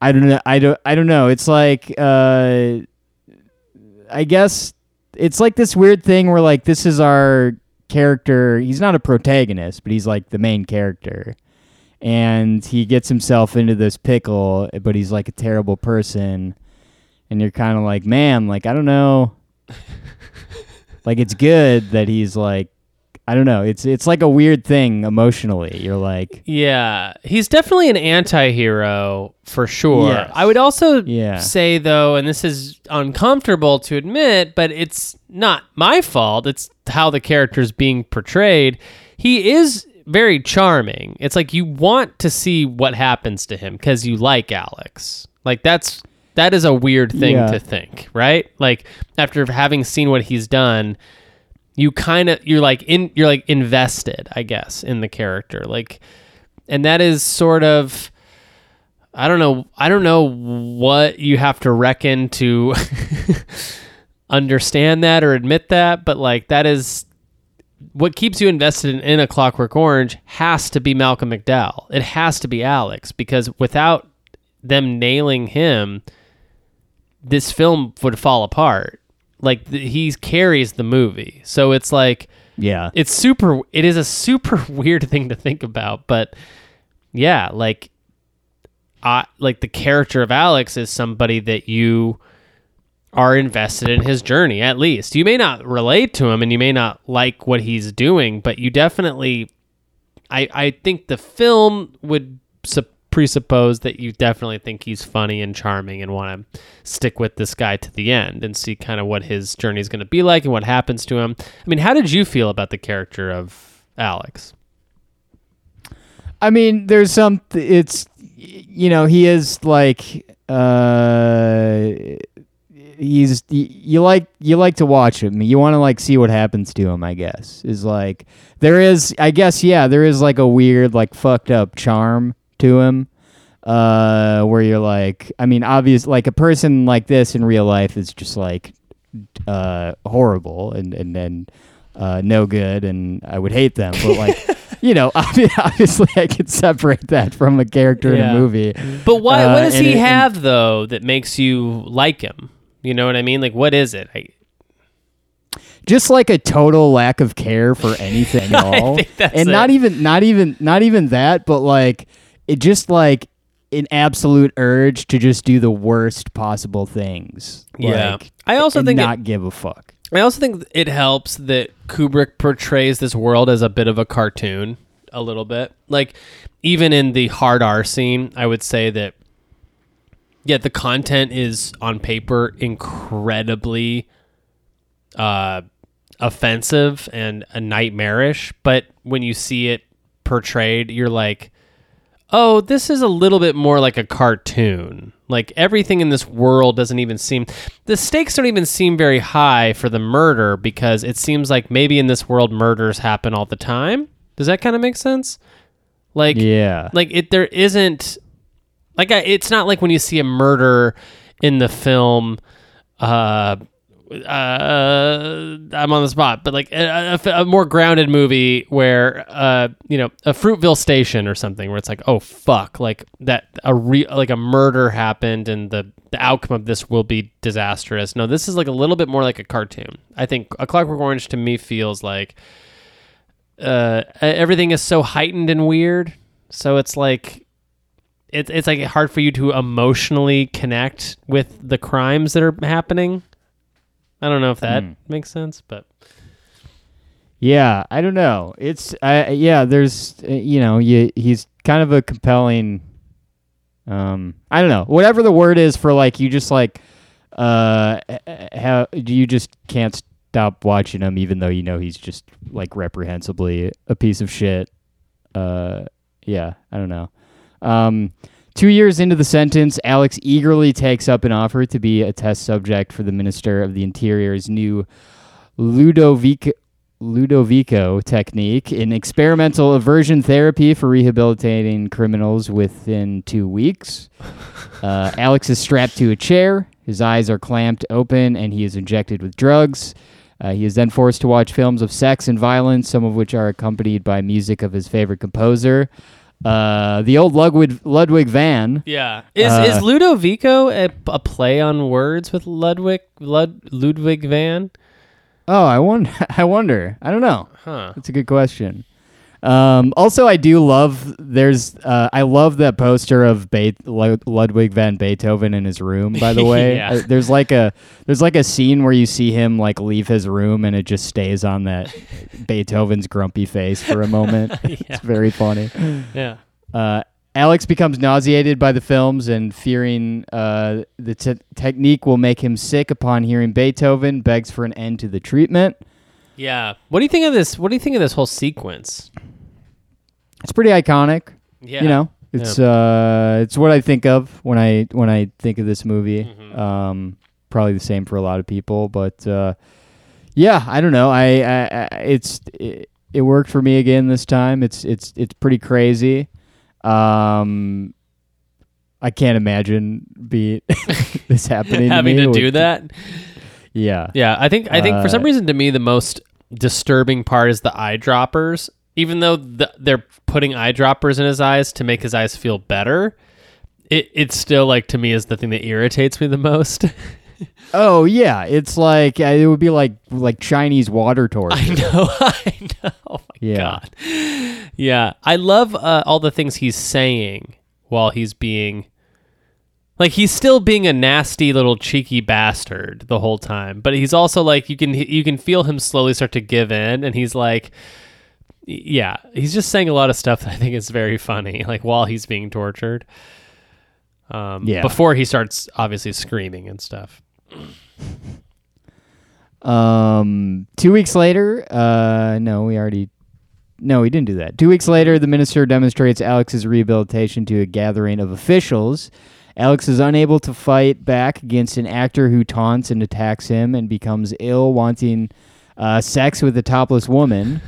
I don't know. I don't. I don't know. It's like. Uh, I guess it's like this weird thing where like this is our character. He's not a protagonist, but he's like the main character, and he gets himself into this pickle. But he's like a terrible person, and you're kind of like, man, like I don't know. [LAUGHS] like it's good that he's like, I don't know. It's it's like a weird thing emotionally. You're like, Yeah, he's definitely an anti-hero for sure. Yes. I would also Yeah. say though, and this is uncomfortable to admit, but it's not my fault. It's how the character's being portrayed. He is very charming. It's like you want to see what happens to him because you like Alex. Like that's that is a weird thing Yeah. to think, right? Like after having seen what he's done, you kind of you're like in you're like invested i guess in the character like and that is sort of i don't know i don't know what you have to reckon to [LAUGHS] understand that or admit that but like that is what keeps you invested in, in a Clockwork Orange has to be Malcolm McDowell. It has to be Alex because without them nailing him, this film would fall apart. Like th- he carries the movie, so it's like Yeah. it's super. It is a super [LAUGHS] weird thing to think about, but yeah, like, I like the character of Alex is somebody that you are invested in his journey. At least you may not relate to him, and you may not like what he's doing, but you definitely. I I think the film would sup- presuppose that you definitely think he's funny and charming and want to stick with this guy to the end and see kind of what his journey is going to be like and what happens to him. I mean, how did you feel about the character of Alex? I mean, there's some. It's you know he is like uh he's you like you like to watch him. You want to like see what happens to him. I guess is like there is. I guess yeah, there is like a weird like fucked up charm to him. Uh, where you're like, I mean, obvious like a person like this in real life is just like uh horrible and and and uh no good and I would hate them but like [LAUGHS] you know [LAUGHS] obvi- obviously I could separate that from a character in Yeah. a movie But why? Uh, what does and he it- and- have though that makes you like him? You know what I mean? Like, what is it? I, just like a total lack of care for [LAUGHS] anything at all think that's and not even not even not even that but like it just like an absolute urge to just do the worst possible things Yeah. like, I also think it- not give a fuck I also think it helps that Kubrick portrays this world as a bit of a cartoon, a little bit. Like, even in the hard R scene, I would say that, yeah, the content is on paper incredibly uh, offensive and uh, nightmarish. But when you see it portrayed, you're like, oh, this is a little bit more like a cartoon. Like everything in this world doesn't even seem the stakes don't even seem very high for the murder because it seems like maybe in this world murders happen all the time. Does that kind of make sense? Like yeah like it there isn't like I, it's not like when you see a murder in the film uh uh I'm on the spot but like a, a- a more grounded movie where uh you know a Fruitvale Station or something where it's like oh fuck like that a re- like a murder happened and the the outcome of this will be disastrous. No this is like a little bit more like a cartoon. I think a Clockwork Orange to me feels like uh everything is so heightened and weird. So it's like it's it's like hard for you to emotionally connect with the crimes that are happening. I don't know if that Hmm. makes sense, but Yeah, I don't know. It's uh, yeah. There's uh, you know you, he's kind of a compelling. Um, I don't know. Whatever the word is for like you just like uh how you just can't stop watching him even though you know he's just like reprehensibly a piece of shit. Uh, yeah, I don't know. Um, two years into the sentence, Alex eagerly takes up an offer to be a test subject for the Minister of the Interior's new Ludovic Ludovico technique in experimental aversion therapy for rehabilitating criminals within two weeks. [LAUGHS] Uh, Alex is strapped to a chair. His eyes are clamped open, and he is injected with drugs. Uh, he is then forced to watch films of sex and violence, some of which are accompanied by music of his favorite composer, uh, the old Ludwig, Ludwig van. yeah, is Uh, is Ludovico a, a play on words with Ludwig Lud, Ludwig van? Oh, I wonder. [LAUGHS] I wonder. I don't know. Huh? That's a good question. Um, also, I do love. There's. Uh, I love that poster of Be- Ludwig van Beethoven in his room. By the [LAUGHS] way, Yeah. Uh, there's like a there's like a scene where you see him like leave his room and it just stays on that Beethoven's grumpy face for a moment. [LAUGHS] [LAUGHS] It's very funny. Yeah. Uh, Alex becomes nauseated by the films and fearing uh, the te- technique will make him sick upon hearing Beethoven, begs for an end to the treatment. Yeah. What do you think of this? What do you think of this whole sequence? It's pretty iconic. Yeah. You know, it's uh, it's what I think of when I when I think of this movie. Mm-hmm. Um, probably the same for a lot of people, but uh, yeah, I don't know. I, I, I it's it, it worked for me again this time. It's it's it's pretty crazy. Um, I can't imagine be [LAUGHS] this happening. having to, to me do that. Yeah. Yeah, I think I think for some Uh, reason to me the most disturbing part is the eyedroppers. Even though the, they're putting eyedroppers in his eyes to make his eyes feel better, it it's still like to me is the thing that irritates me the most. [LAUGHS] Oh yeah, it's like uh, it would be like like Chinese water [LAUGHS] torture. I know, [LAUGHS] I know. Oh my Yeah. god. Yeah, I love uh, all the things he's saying while he's being like he's still being a nasty little cheeky bastard the whole time, but he's also like you can you can feel him slowly start to give in and he's like yeah, he's just saying a lot of stuff that I think is very funny like while he's being tortured. Um Yeah. before he starts obviously screaming and stuff. Um, two weeks later, uh, no, we already, no, we didn't do that. Two weeks later, the minister demonstrates Alex's rehabilitation to a gathering of officials. Alex is unable to fight back against an actor who taunts and attacks him and becomes ill, wanting uh, sex with a topless woman.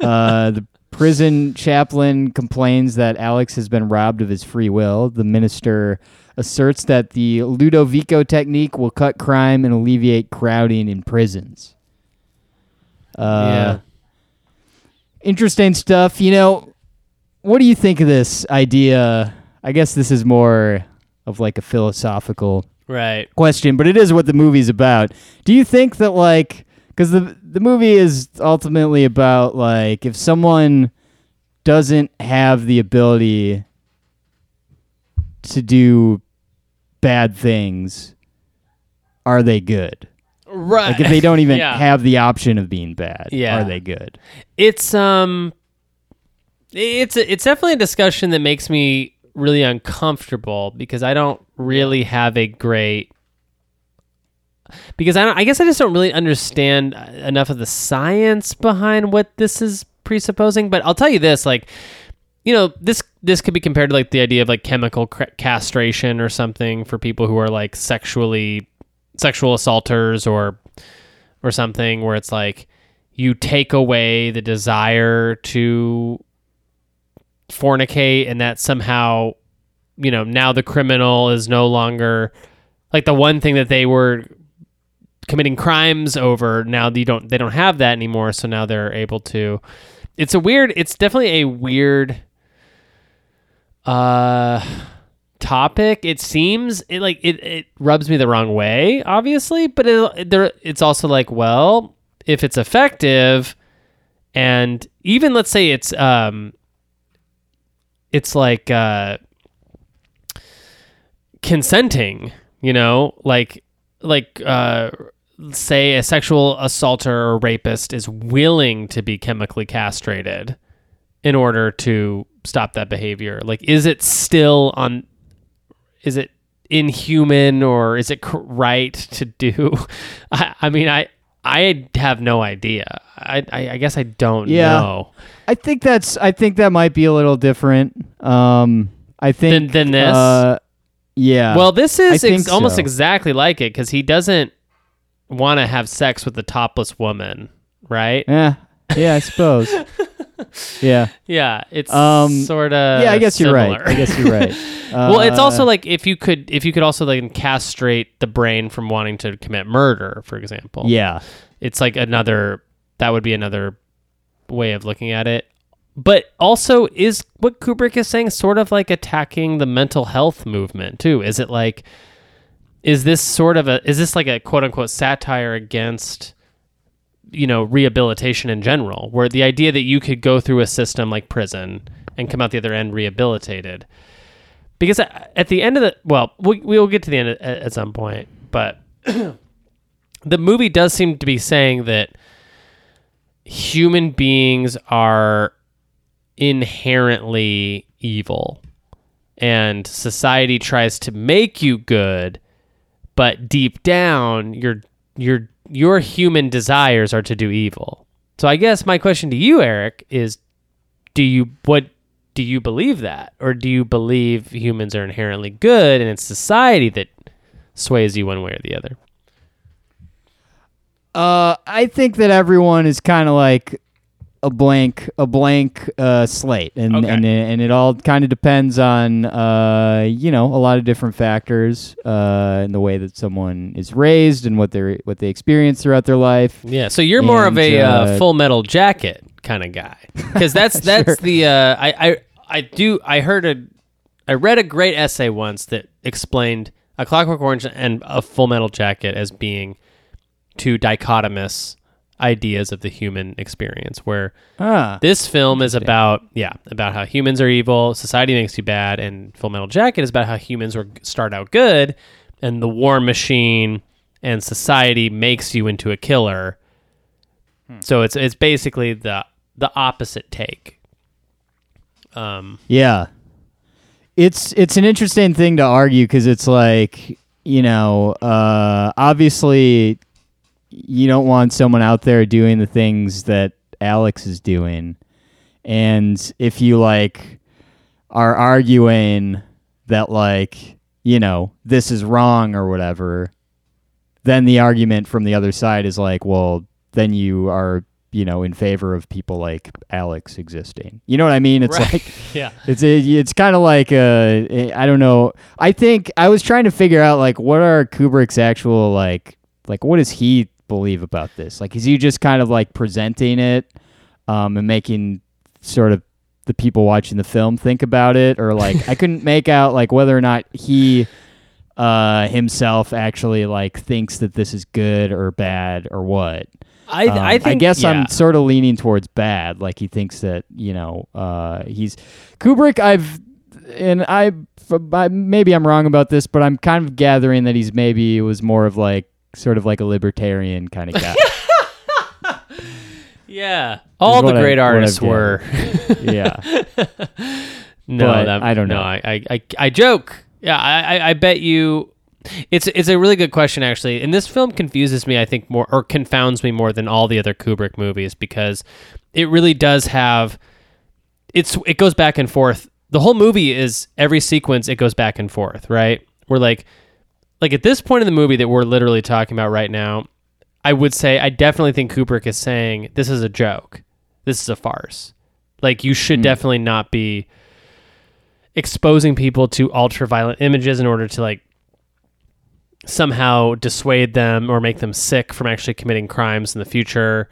Uh, the prison chaplain complains that Alex has been robbed of his free will. The minister asserts that the Ludovico technique will cut crime and alleviate crowding in prisons. Uh, yeah. Interesting stuff. You know, what do you think of this idea? I guess this is more of like a philosophical Right. question, but it is what the movie's about. Do you think that like because the the movie is ultimately about like if someone doesn't have the ability to do bad things, are they good? Right. Like if they don't [LAUGHS] even Yeah. have the option of being bad, Yeah. are they good? it's um it's a, it's definitely a discussion that makes me really uncomfortable because I don't really have a great because I don't I guess I just don't really understand uh, enough of the science behind what this is presupposing. But I'll tell you this like you know this this could be compared to like the idea of like chemical castration or something for people who are like sexually sexual assaulters or or something where it's like you take away the desire to fornicate and that somehow you know now the criminal is no longer like the one thing that they were committing crimes over now they don't they don't have that anymore so now they're able to. It's a weird it's definitely a weird uh topic. It seems it like it, it rubs me the wrong way obviously but it, there it's also like well if it's effective and even let's say it's um it's like uh consenting you know? Like like uh say a sexual assaulter or rapist is willing to be chemically castrated in order to stop that behavior. Like is it still on is it inhuman or is it right to do? [LAUGHS] I, I mean i i have no idea i i, I guess i don't Yeah. know I think that's. I think that might be a little different. Um, I think Than- than this? Uh, yeah. well this is ex- almost so. exactly like it because he doesn't want to have sex with the topless woman right Yeah. Yeah. I suppose. [LAUGHS] [LAUGHS] yeah. yeah it's Um, sort of yeah. I guess you're right. I guess you're right. [LAUGHS] well, it's Uh, also like if you could if you could also like castrate the brain from wanting to commit murder, for example. Yeah. It's like another that would be another way of looking at it. But also is what Kubrick is saying sort of like attacking the mental health movement too? Is it like is this sort of a is this like a quote unquote satire against you know rehabilitation in general where the idea that you could go through a system like prison and come out the other end rehabilitated. Because at the end of the well we, we'll get to the end at, at some point but [CLEARS THROAT] the movie does seem to be saying that human beings are inherently evil. And society tries to make you good but deep down your your your human desires are to do evil. So i guess my question to you eric is do you what do you believe that? Or do you believe humans are inherently good and it's society that sways you one way or the other? Uh, I think that everyone is kind of like a blank a blank uh, slate, and Okay. and it- and it all kind of depends on uh, you know a lot of different factors uh, in the way that someone is raised and what they what they experience throughout their life. Yeah, so you're more of a uh, uh, Full Metal Jacket kind of guy, [LAUGHS] because that's that's Sure. the uh, I I I do I heard a I read a great essay once that explained a Clockwork Orange and a Full Metal Jacket as being two dichotomous ideas of the human experience, where Ah, this film is about yeah about how humans are evil, society makes you bad, and Full Metal Jacket is about how humans were start out good, and the war machine and society makes you into a killer. So it's it's basically the the opposite take. Um, Yeah. It's it's an interesting thing to argue because it's like you know uh, obviously you don't want someone out there doing the things that Alex is doing, and if you like are arguing that like you know this is wrong or whatever, then the argument from the other side is like, well, then you are you know in favor of people like Alex existing. You know what I mean? It's Right. like [LAUGHS] yeah, it's it's kind of like uh I don't know. I think I was trying to figure out like what are Kubrick's actual like like what does he believe about this? Like is he just kind of like presenting it um and making sort of the people watching the film think about it or like I couldn't [LAUGHS] make out like whether or not he uh himself actually like thinks that this is good or bad or what. I Um, I think I guess yeah. I'm sort of leaning towards bad. Like he thinks that you know uh, he's Kubrick. I've and I maybe I'm wrong about this, but I'm kind of gathering that he's maybe was more of like sort of like a libertarian kind of guy. [LAUGHS] yeah. All the great I've artists were. [LAUGHS] yeah, [LAUGHS] No, that, I don't no, know. I, I, I, I joke. Yeah, I, I, I bet you. It's it's a really good question actually, and this film confuses me. I think more or confounds me more than all the other Kubrick movies because it really does have. It's it goes back and forth. The whole movie is every sequence. It goes back and forth. Right. We're like, like at this point in the movie that we're literally talking about right now. I would say I definitely think Kubrick is saying this is a joke. This is a farce. Like you should hmm. definitely not be exposing people to ultra violent images in order to like somehow dissuade them or make them sick from actually committing crimes in the future.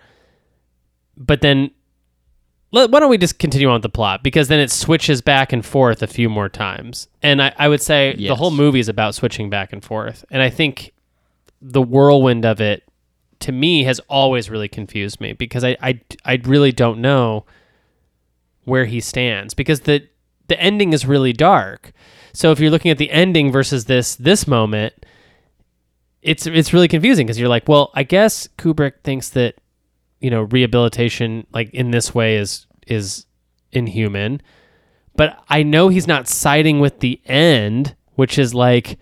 But then let, why don't we just continue on with the plot because then it switches back and forth a few more times. And I, I would say the whole movie is about switching back and forth. And I think the whirlwind of it to me has always really confused me because I, I, I really don't know where he stands because the the ending is really dark. So if you're looking at the ending versus this this moment, it's it's really confusing because you're like, well, I guess Kubrick thinks that you know rehabilitation like in this way is is inhuman, but I know he's not siding with the end, which is like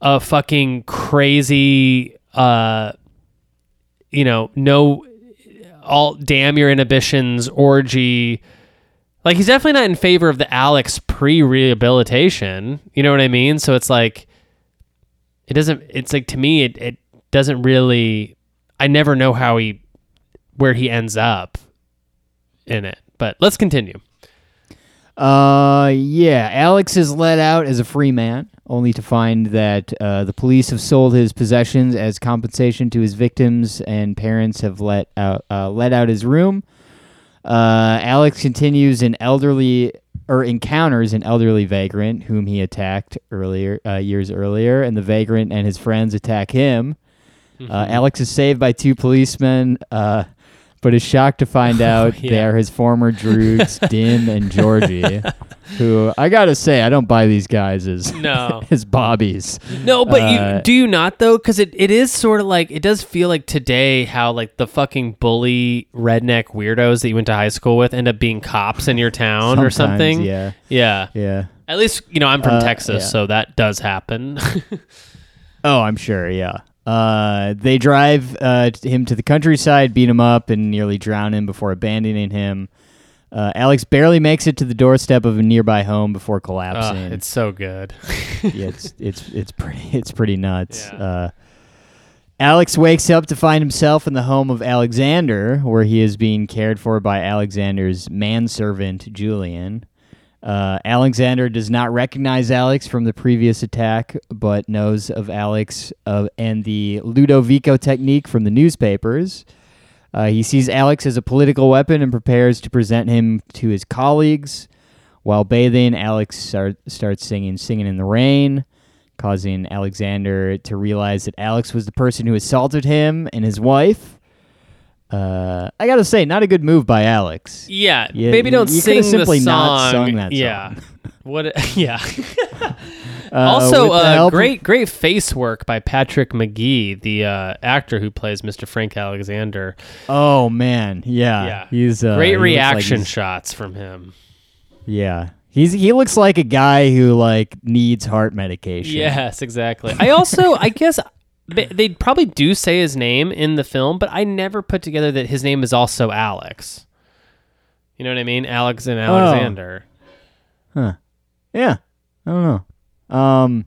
a fucking crazy uh you know, no all damn your inhibitions orgy like he's definitely not in favor of the Alex pre-rehabilitation. You know what I mean? So it's like it doesn't it's like to me it, it doesn't really I never know how he where he ends up in it. But let's continue. Uh, yeah. Alex is let out as a free man, only to find that uh, the police have sold his possessions as compensation to his victims, and parents have let out uh, let out his room. Uh, Alex continues an elderly or encounters an elderly vagrant whom he attacked earlier uh, years earlier, and the vagrant and his friends attack him. Uh, Alex is saved by two policemen, uh, but is shocked to find [LAUGHS] out they are his former droogs, [LAUGHS] Dim and Georgie, who I gotta say I don't buy these guys as No. [LAUGHS] as bobbies. No, but Uh, you do you not though? Because it, it is sort of like it does feel like today how like the fucking bully redneck weirdos that you went to high school with end up being cops in your town or something. Yeah, yeah. yeah. At least you know I'm from Uh, Texas, yeah. so that does happen. Oh, I'm sure. Yeah. Uh, they drive uh, him to the countryside, beat him up, and nearly drown him before abandoning him. Uh, Alex barely makes it to the doorstep of a nearby home before collapsing. it's so good. [LAUGHS] yeah, it's it's it's pretty [LAUGHS] it's pretty nuts. Yeah. Uh, Alex wakes up to find himself in the home of Alexander, where he is being cared for by Alexander's manservant, Julian. Uh, Alexander does not recognize Alex from the previous attack, but knows of Alex uh, and the Ludovico technique from the newspapers. Uh, he sees Alex as a political weapon and prepares to present him to his colleagues. While bathing, Alex start, starts singing Singing in the Rain, causing Alexander to realize that Alex was the person who assaulted him and his wife. Uh, I gotta say, not a good move by Alex. Yeah, Yeah, maybe don't you sing simply the not song. sung that Yeah, what? [LAUGHS] Yeah. Uh, [LAUGHS] [LAUGHS] also, uh, of- great, great face work by Patrick Magee, the uh, actor who plays Mr. Frank Alexander. Oh man, yeah, Yeah. he's uh, great he like reaction he's- shots from him. yeah, he's he looks like a guy who like needs heart medication. Yes, exactly. I also, I guess they probably do say his name in the film, but I never put together that his name is also Alex. You know what I mean? Alex and Alexander. Huh. Yeah. I don't know. Um,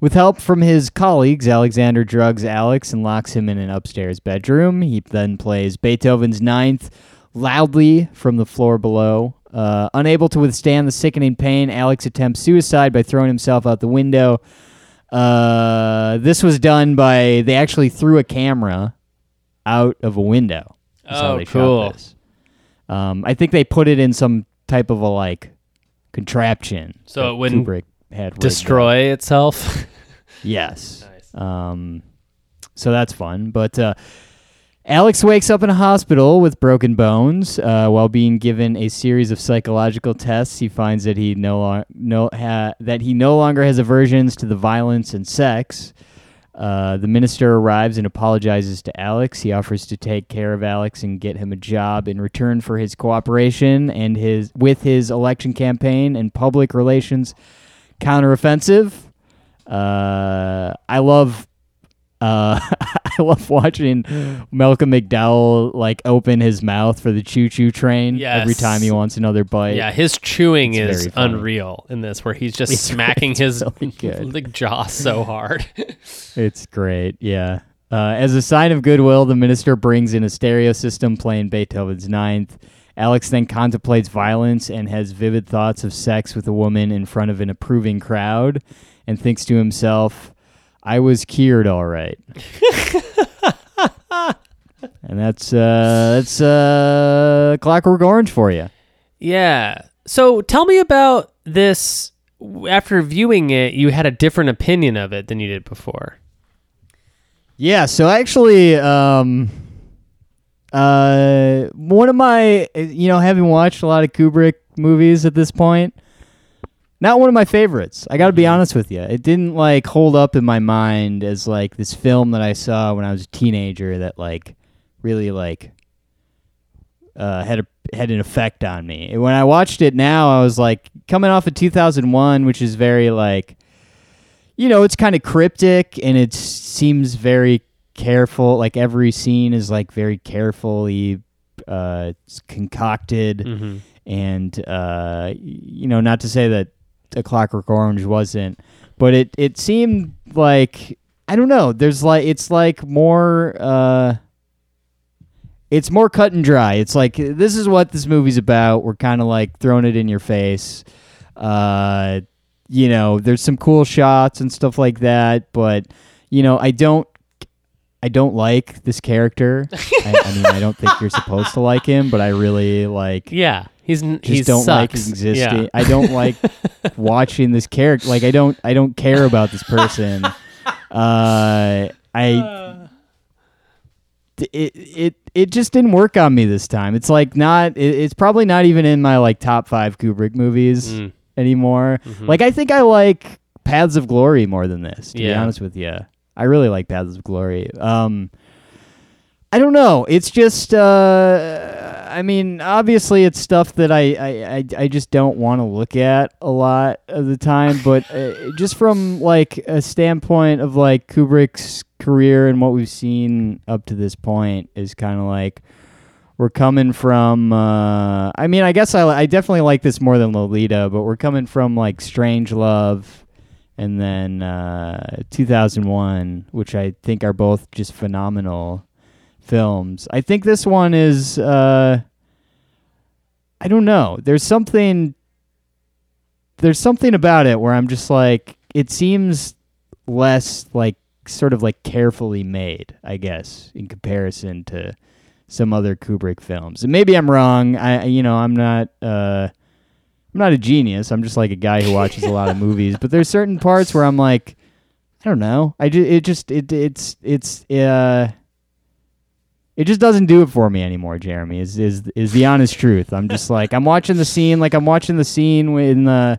with help from his colleagues, Alexander drugs Alex and locks him in an upstairs bedroom. He then plays Beethoven's Ninth loudly from the floor below. Uh, unable to withstand the sickening pain, Alex attempts suicide by throwing himself out the window. Uh, this was done by they actually threw a camera out of a window. That's how Oh, they cool. shot this. Um, I think they put it in some type of a like contraption. So it wouldn't Kubrick had. Destroy itself. [LAUGHS] Yes. Nice. Um, so that's fun. But uh, Alex wakes up in a hospital with broken bones. Uh, while being given a series of psychological tests, he finds that he no lo- no ha- that he no longer has aversions to the violence and sex. Uh, the minister arrives and apologizes to Alex. He offers to take care of Alex and get him a job in return for his cooperation and his with his election campaign and public relations counteroffensive. Uh, I love uh, [LAUGHS] I love watching Malcolm McDowell like open his mouth for the choo choo train every time he wants another bite. yeah, his chewing It's is unreal in this, where he's just [LAUGHS] It's smacking [LAUGHS] his really jaw so hard. It's great. Yeah. Uh, as a sign of goodwill, the minister brings in a stereo system playing Beethoven's Ninth. Alex then contemplates violence and has vivid thoughts of sex with a woman in front of an approving crowd and thinks to himself, I was cured all right. [LAUGHS] and that's uh, that's uh, Clockwork Orange for you. yeah. So tell me about this. After viewing it, you had a different opinion of it than you did before. Yeah, so actually, um, uh, one of my, you know, having watched a lot of Kubrick movies at this point, not one of my favorites. I got to be honest with you. It didn't like hold up in my mind as like this film that I saw when I was a teenager that like really like uh, had a had an effect on me. When I watched it now, I was like coming off of 2001, which is very like you know, it's kind of cryptic and it seems very careful. Like every scene is like very carefully uh, concocted, Mm-hmm. and uh, you know, not to say that A Clockwork Orange wasn't, but it it seemed like I don't know. There's like it's like more. Uh, it's more cut and dry. It's like this is what this movie's about. We're kind of like throwing it in your face. Uh, you know, there's some cool shots and stuff like that, but you know, I don't I don't like this character. [LAUGHS] I, I mean, I don't think you're supposed to like him, but I really like Yeah, he's just he don't like sucks. existing. Yeah. I don't [LAUGHS] like watching this character. Like I don't I don't care about this person. Uh, I it it it just didn't work on me this time. It's like not. It, it's probably not even in my like top five Kubrick movies Mm. anymore. Mhm. Like I think I like Paths of Glory more than this. To be honest with you, I really like Paths of Glory. Um, I don't know. It's just. Uh, I mean, obviously, it's stuff that I I, I, I just don't want to look at a lot of the time. But uh, [LAUGHS] just from like a standpoint of like Kubrick's career and what we've seen up to this point is kind of like we're coming from uh, I mean I guess I, I definitely like this more than Lolita but we're coming from like Strangelove and then uh, 2001, which I think are both just phenomenal films. I think this one is. Uh, I don't know. There's something. There's something about it where I'm just like, it seems less like sort of like carefully made, I guess, in comparison to some other Kubrick films. And maybe I'm wrong. I you know, I'm not uh I'm not a genius. I'm just like a guy who watches a lot of movies, but there's certain parts where I'm like I don't know. I just it just it it's it's uh it just doesn't do it for me anymore, Jeremy. Is is is the honest truth. I'm just like I'm watching the scene like I'm watching the scene in the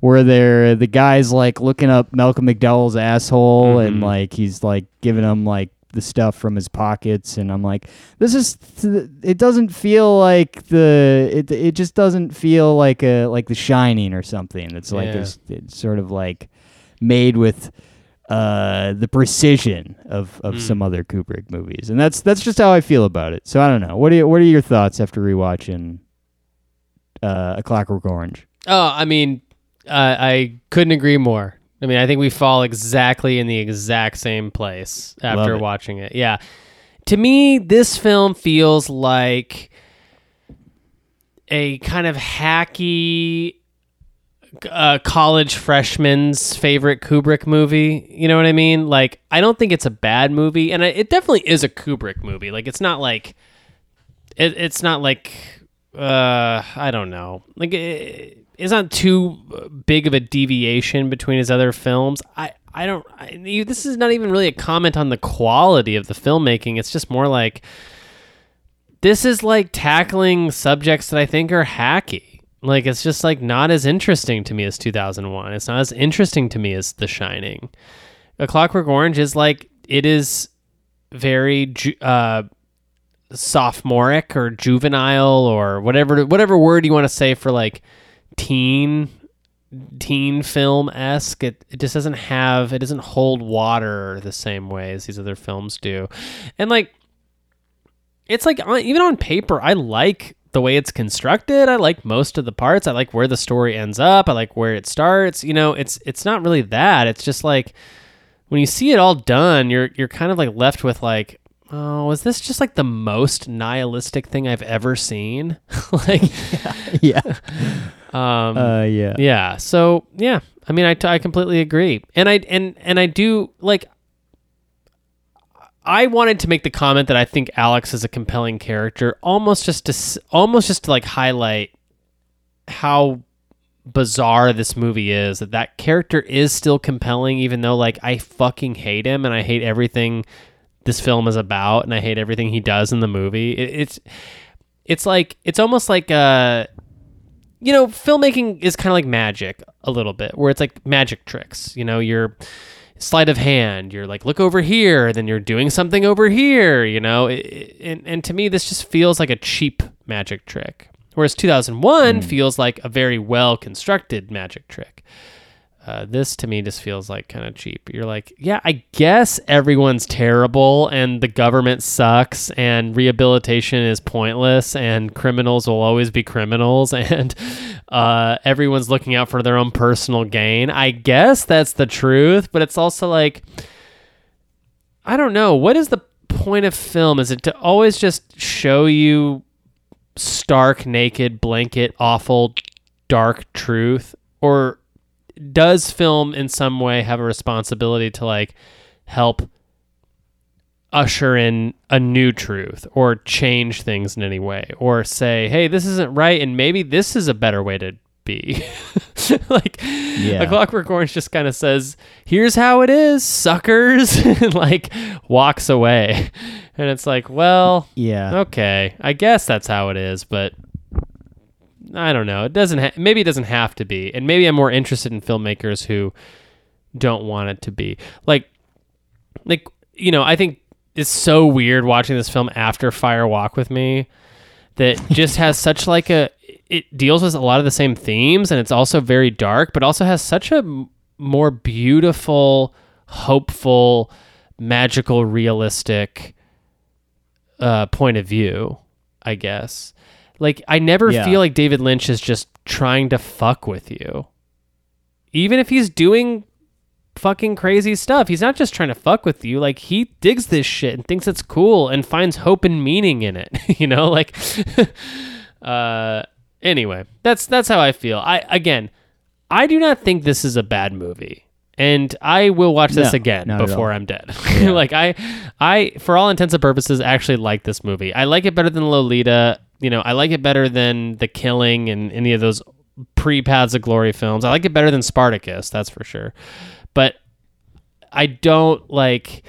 where they're the guy's like looking up Malcolm McDowell's asshole and Mhm. like he's like giving him like the stuff from his pockets and I'm like this is it doesn't feel like the it it just doesn't feel like a like the shining or something it's like Yeah. this it's sort of like made with uh the precision of of Mm. some other Kubrick movies and that's that's just how I feel about it so I don't know what are you, what are your thoughts after rewatching uh A Clockwork Orange Oh, I mean, uh, I couldn't agree more. I mean, I think we fall exactly in the exact same place after it. watching it. Yeah. To me, this film feels like a kind of hacky uh, college freshman's favorite Kubrick movie. You know what I mean? Like, I don't think it's a bad movie, and it definitely is a Kubrick movie. Like, it's not like it, it's not like uh, I don't know, like it, it's not too big of a deviation between his other films. I I don't. I, you- this is not even really a comment on the quality of the filmmaking. It's just more like this is like tackling subjects that I think are hacky. Like it's just like not as interesting to me as 2001. It's not as interesting to me as The Shining. A Clockwork Orange is like it is very uh, sophomoric or juvenile or whatever whatever word you want to say for like teen teen film esque. It it just doesn't have it doesn't hold water the same way as these other films do, and like it's like on, even on paper, I like the way it's constructed. I like most of the parts. I like where the story ends up. I like where it starts. You know, it's it's not really that. It's just like when you see it all done, you're you're kind of like left with like, oh, is this just like the most nihilistic thing I've ever seen? [LAUGHS] like, [LAUGHS] yeah [LAUGHS] um, uh yeah yeah. So yeah, I mean, I, t- I completely agree, and I and and I do like. I wanted to make the comment that I think Alex is a compelling character, almost just to almost just to like highlight how bizarre this movie is. That that character is still compelling, even though like I fucking hate him and I hate everything this film is about, and I hate everything he does in the movie. It, it's it's like it's almost like uh you know, filmmaking is kind of like magic a little bit, where it's like magic tricks. You know, you're sleight of hand. You're like, look over here, then you're doing something over here. You know, It- it- and and to me, this just feels like a cheap magic trick. Whereas 2001 hmm. feels like a very well constructed magic trick. Uh, this to me just feels like kind of cheap. You're like, yeah, I guess everyone's terrible and the government sucks and rehabilitation is pointless and criminals will always be criminals [LAUGHS] and uh, everyone's looking out for their own personal gain. I guess that's the truth, but it's also like, I don't know. What is the point of film? Is it to always just show you stark, naked, blanket, awful, dark truth? Or does film in some way have a responsibility to like help usher in a new truth or change things in any way or say hey this isn't right and maybe this is a better way to be. [LAUGHS] Like Yeah. a clockwork orange just kind of says here's how it is suckers [LAUGHS] and like walks away. And it's like well yeah. okay i guess that's how it is but i don't know. It doesn't ha- maybe it doesn't have to be. And maybe i'm more interested in filmmakers who don't want it to be. Like like you know i think it's so weird watching this film after fire walk with me that [LAUGHS] just has such like a it deals with a lot of the same themes and it's also very dark but also has such a m- more beautiful hopeful magical realistic uh, point of view i guess like i never Yeah. feel like david lynch is just trying to fuck with you even if he's doing fucking crazy stuff. He's not just trying to fuck with you. Like he digs this shit and thinks it's cool and finds hope and meaning in it. [LAUGHS] you know, like [LAUGHS] uh anyway, that's that's how I feel. I again, I do not think this is a bad movie. And I will watch this No, again before. I'm dead. [LAUGHS] like I I for all intents and purposes actually like this movie. I like it better than Lolita. You know, I like it better than The Killing and any of those pre Paths of Glory films. I like it better than Spartacus, that's for sure. But I don't like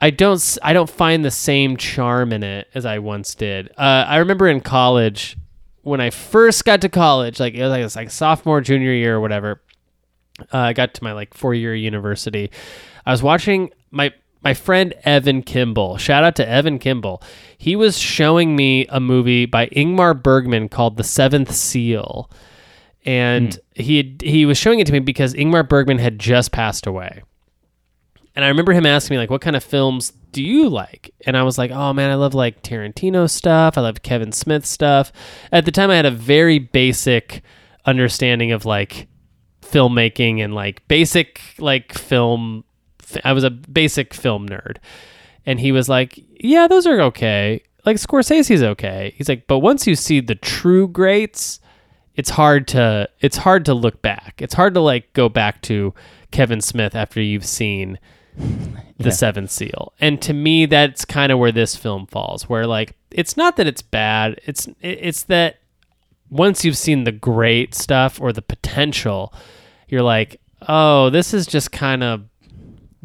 I don't I don't find the same charm in it as I once did. Uh, I remember in college when I first got to college, like it was like, it was like sophomore junior year or whatever. Uh, I got to my like four year university. I was watching my my friend Evan Kimball. Shout out to Evan Kimball. He was showing me a movie by Ingmar Bergman called The Seventh Seal, and hmm. he had, he was showing it to me because Ingmar Bergman had just passed away. And I remember him asking me like, "What kind of films do you like?" And I was like, "Oh man, I love like Tarantino stuff. I love Kevin Smith stuff." At the time, I had a very basic understanding of like filmmaking and like basic like film. I was a basic film nerd, and he was like, "Yeah, those are okay. Like Scorsese's okay." He's like, "But once you see the true greats." it's hard to it's hard to look back. It's hard to like go back to Kevin Smith after you've seen the Yeah. Seventh Seal. And to me that's kind of where this film falls where like it's not that it's bad. It's it's that once you've seen the great stuff or the potential, you're like, "Oh, this is just kind of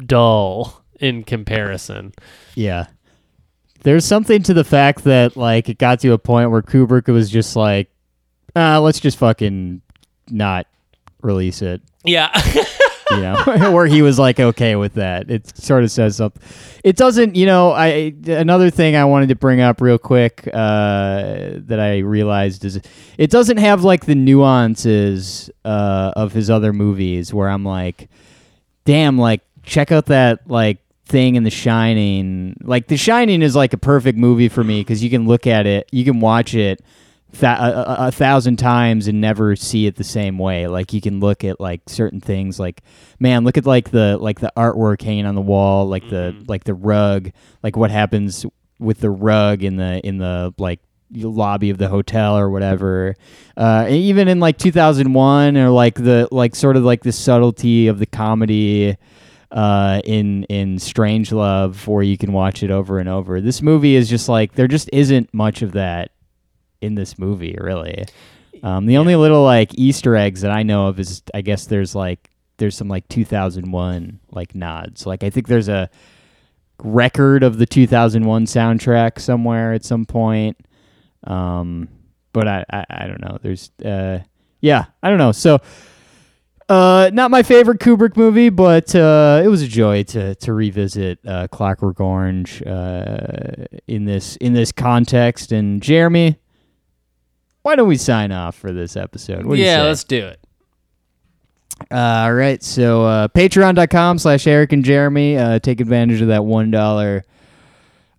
dull in comparison." Yeah. There's something to the fact that like it got to a point where Kubrick was just like, uh, let's just fucking not release it. Yeah. [LAUGHS] You know, [LAUGHS] where he was like okay with that. It sort of says something. It doesn't, you know. I another thing I wanted to bring up real quick uh, that I realized is it doesn't have like the nuances uh, of his other movies where I'm like, damn, like check out that like thing in The Shining. Like The Shining is like a perfect movie for me because you can look at it, you can watch it th- a, a, a thousand times and never see it the same way. Like you can look at like certain things, like man, look at like the like the artwork hanging on the wall, like the like the rug, like what happens with the rug in the in the like lobby of the hotel or whatever uh and even in like 2001 or like the like sort of like the subtlety of the comedy uh in in Strangelove where you can watch it over and over. This movie is just like there just isn't much of that in this movie really. Um the only little like easter eggs that i know of is i guess there's like there's some like 2001 like nods. Like i think there's a record of the 2001 soundtrack somewhere at some point. Um but i i, I don't know. There's uh yeah i don't know. So uh, not my favorite Kubrick movie, but uh, it was a joy to to revisit uh, Clockwork Orange uh, in this in this context. And Jeremy, why don't we sign off for this episode? What do you yeah, say? let's do it. Uh, all right. So uh, patreon.com slash Eric and Jeremy. Uh, take advantage of that $1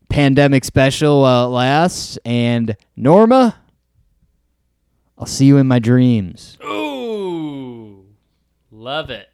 pandemic special while it lasts. And Norma, I'll see you in my dreams. Love it.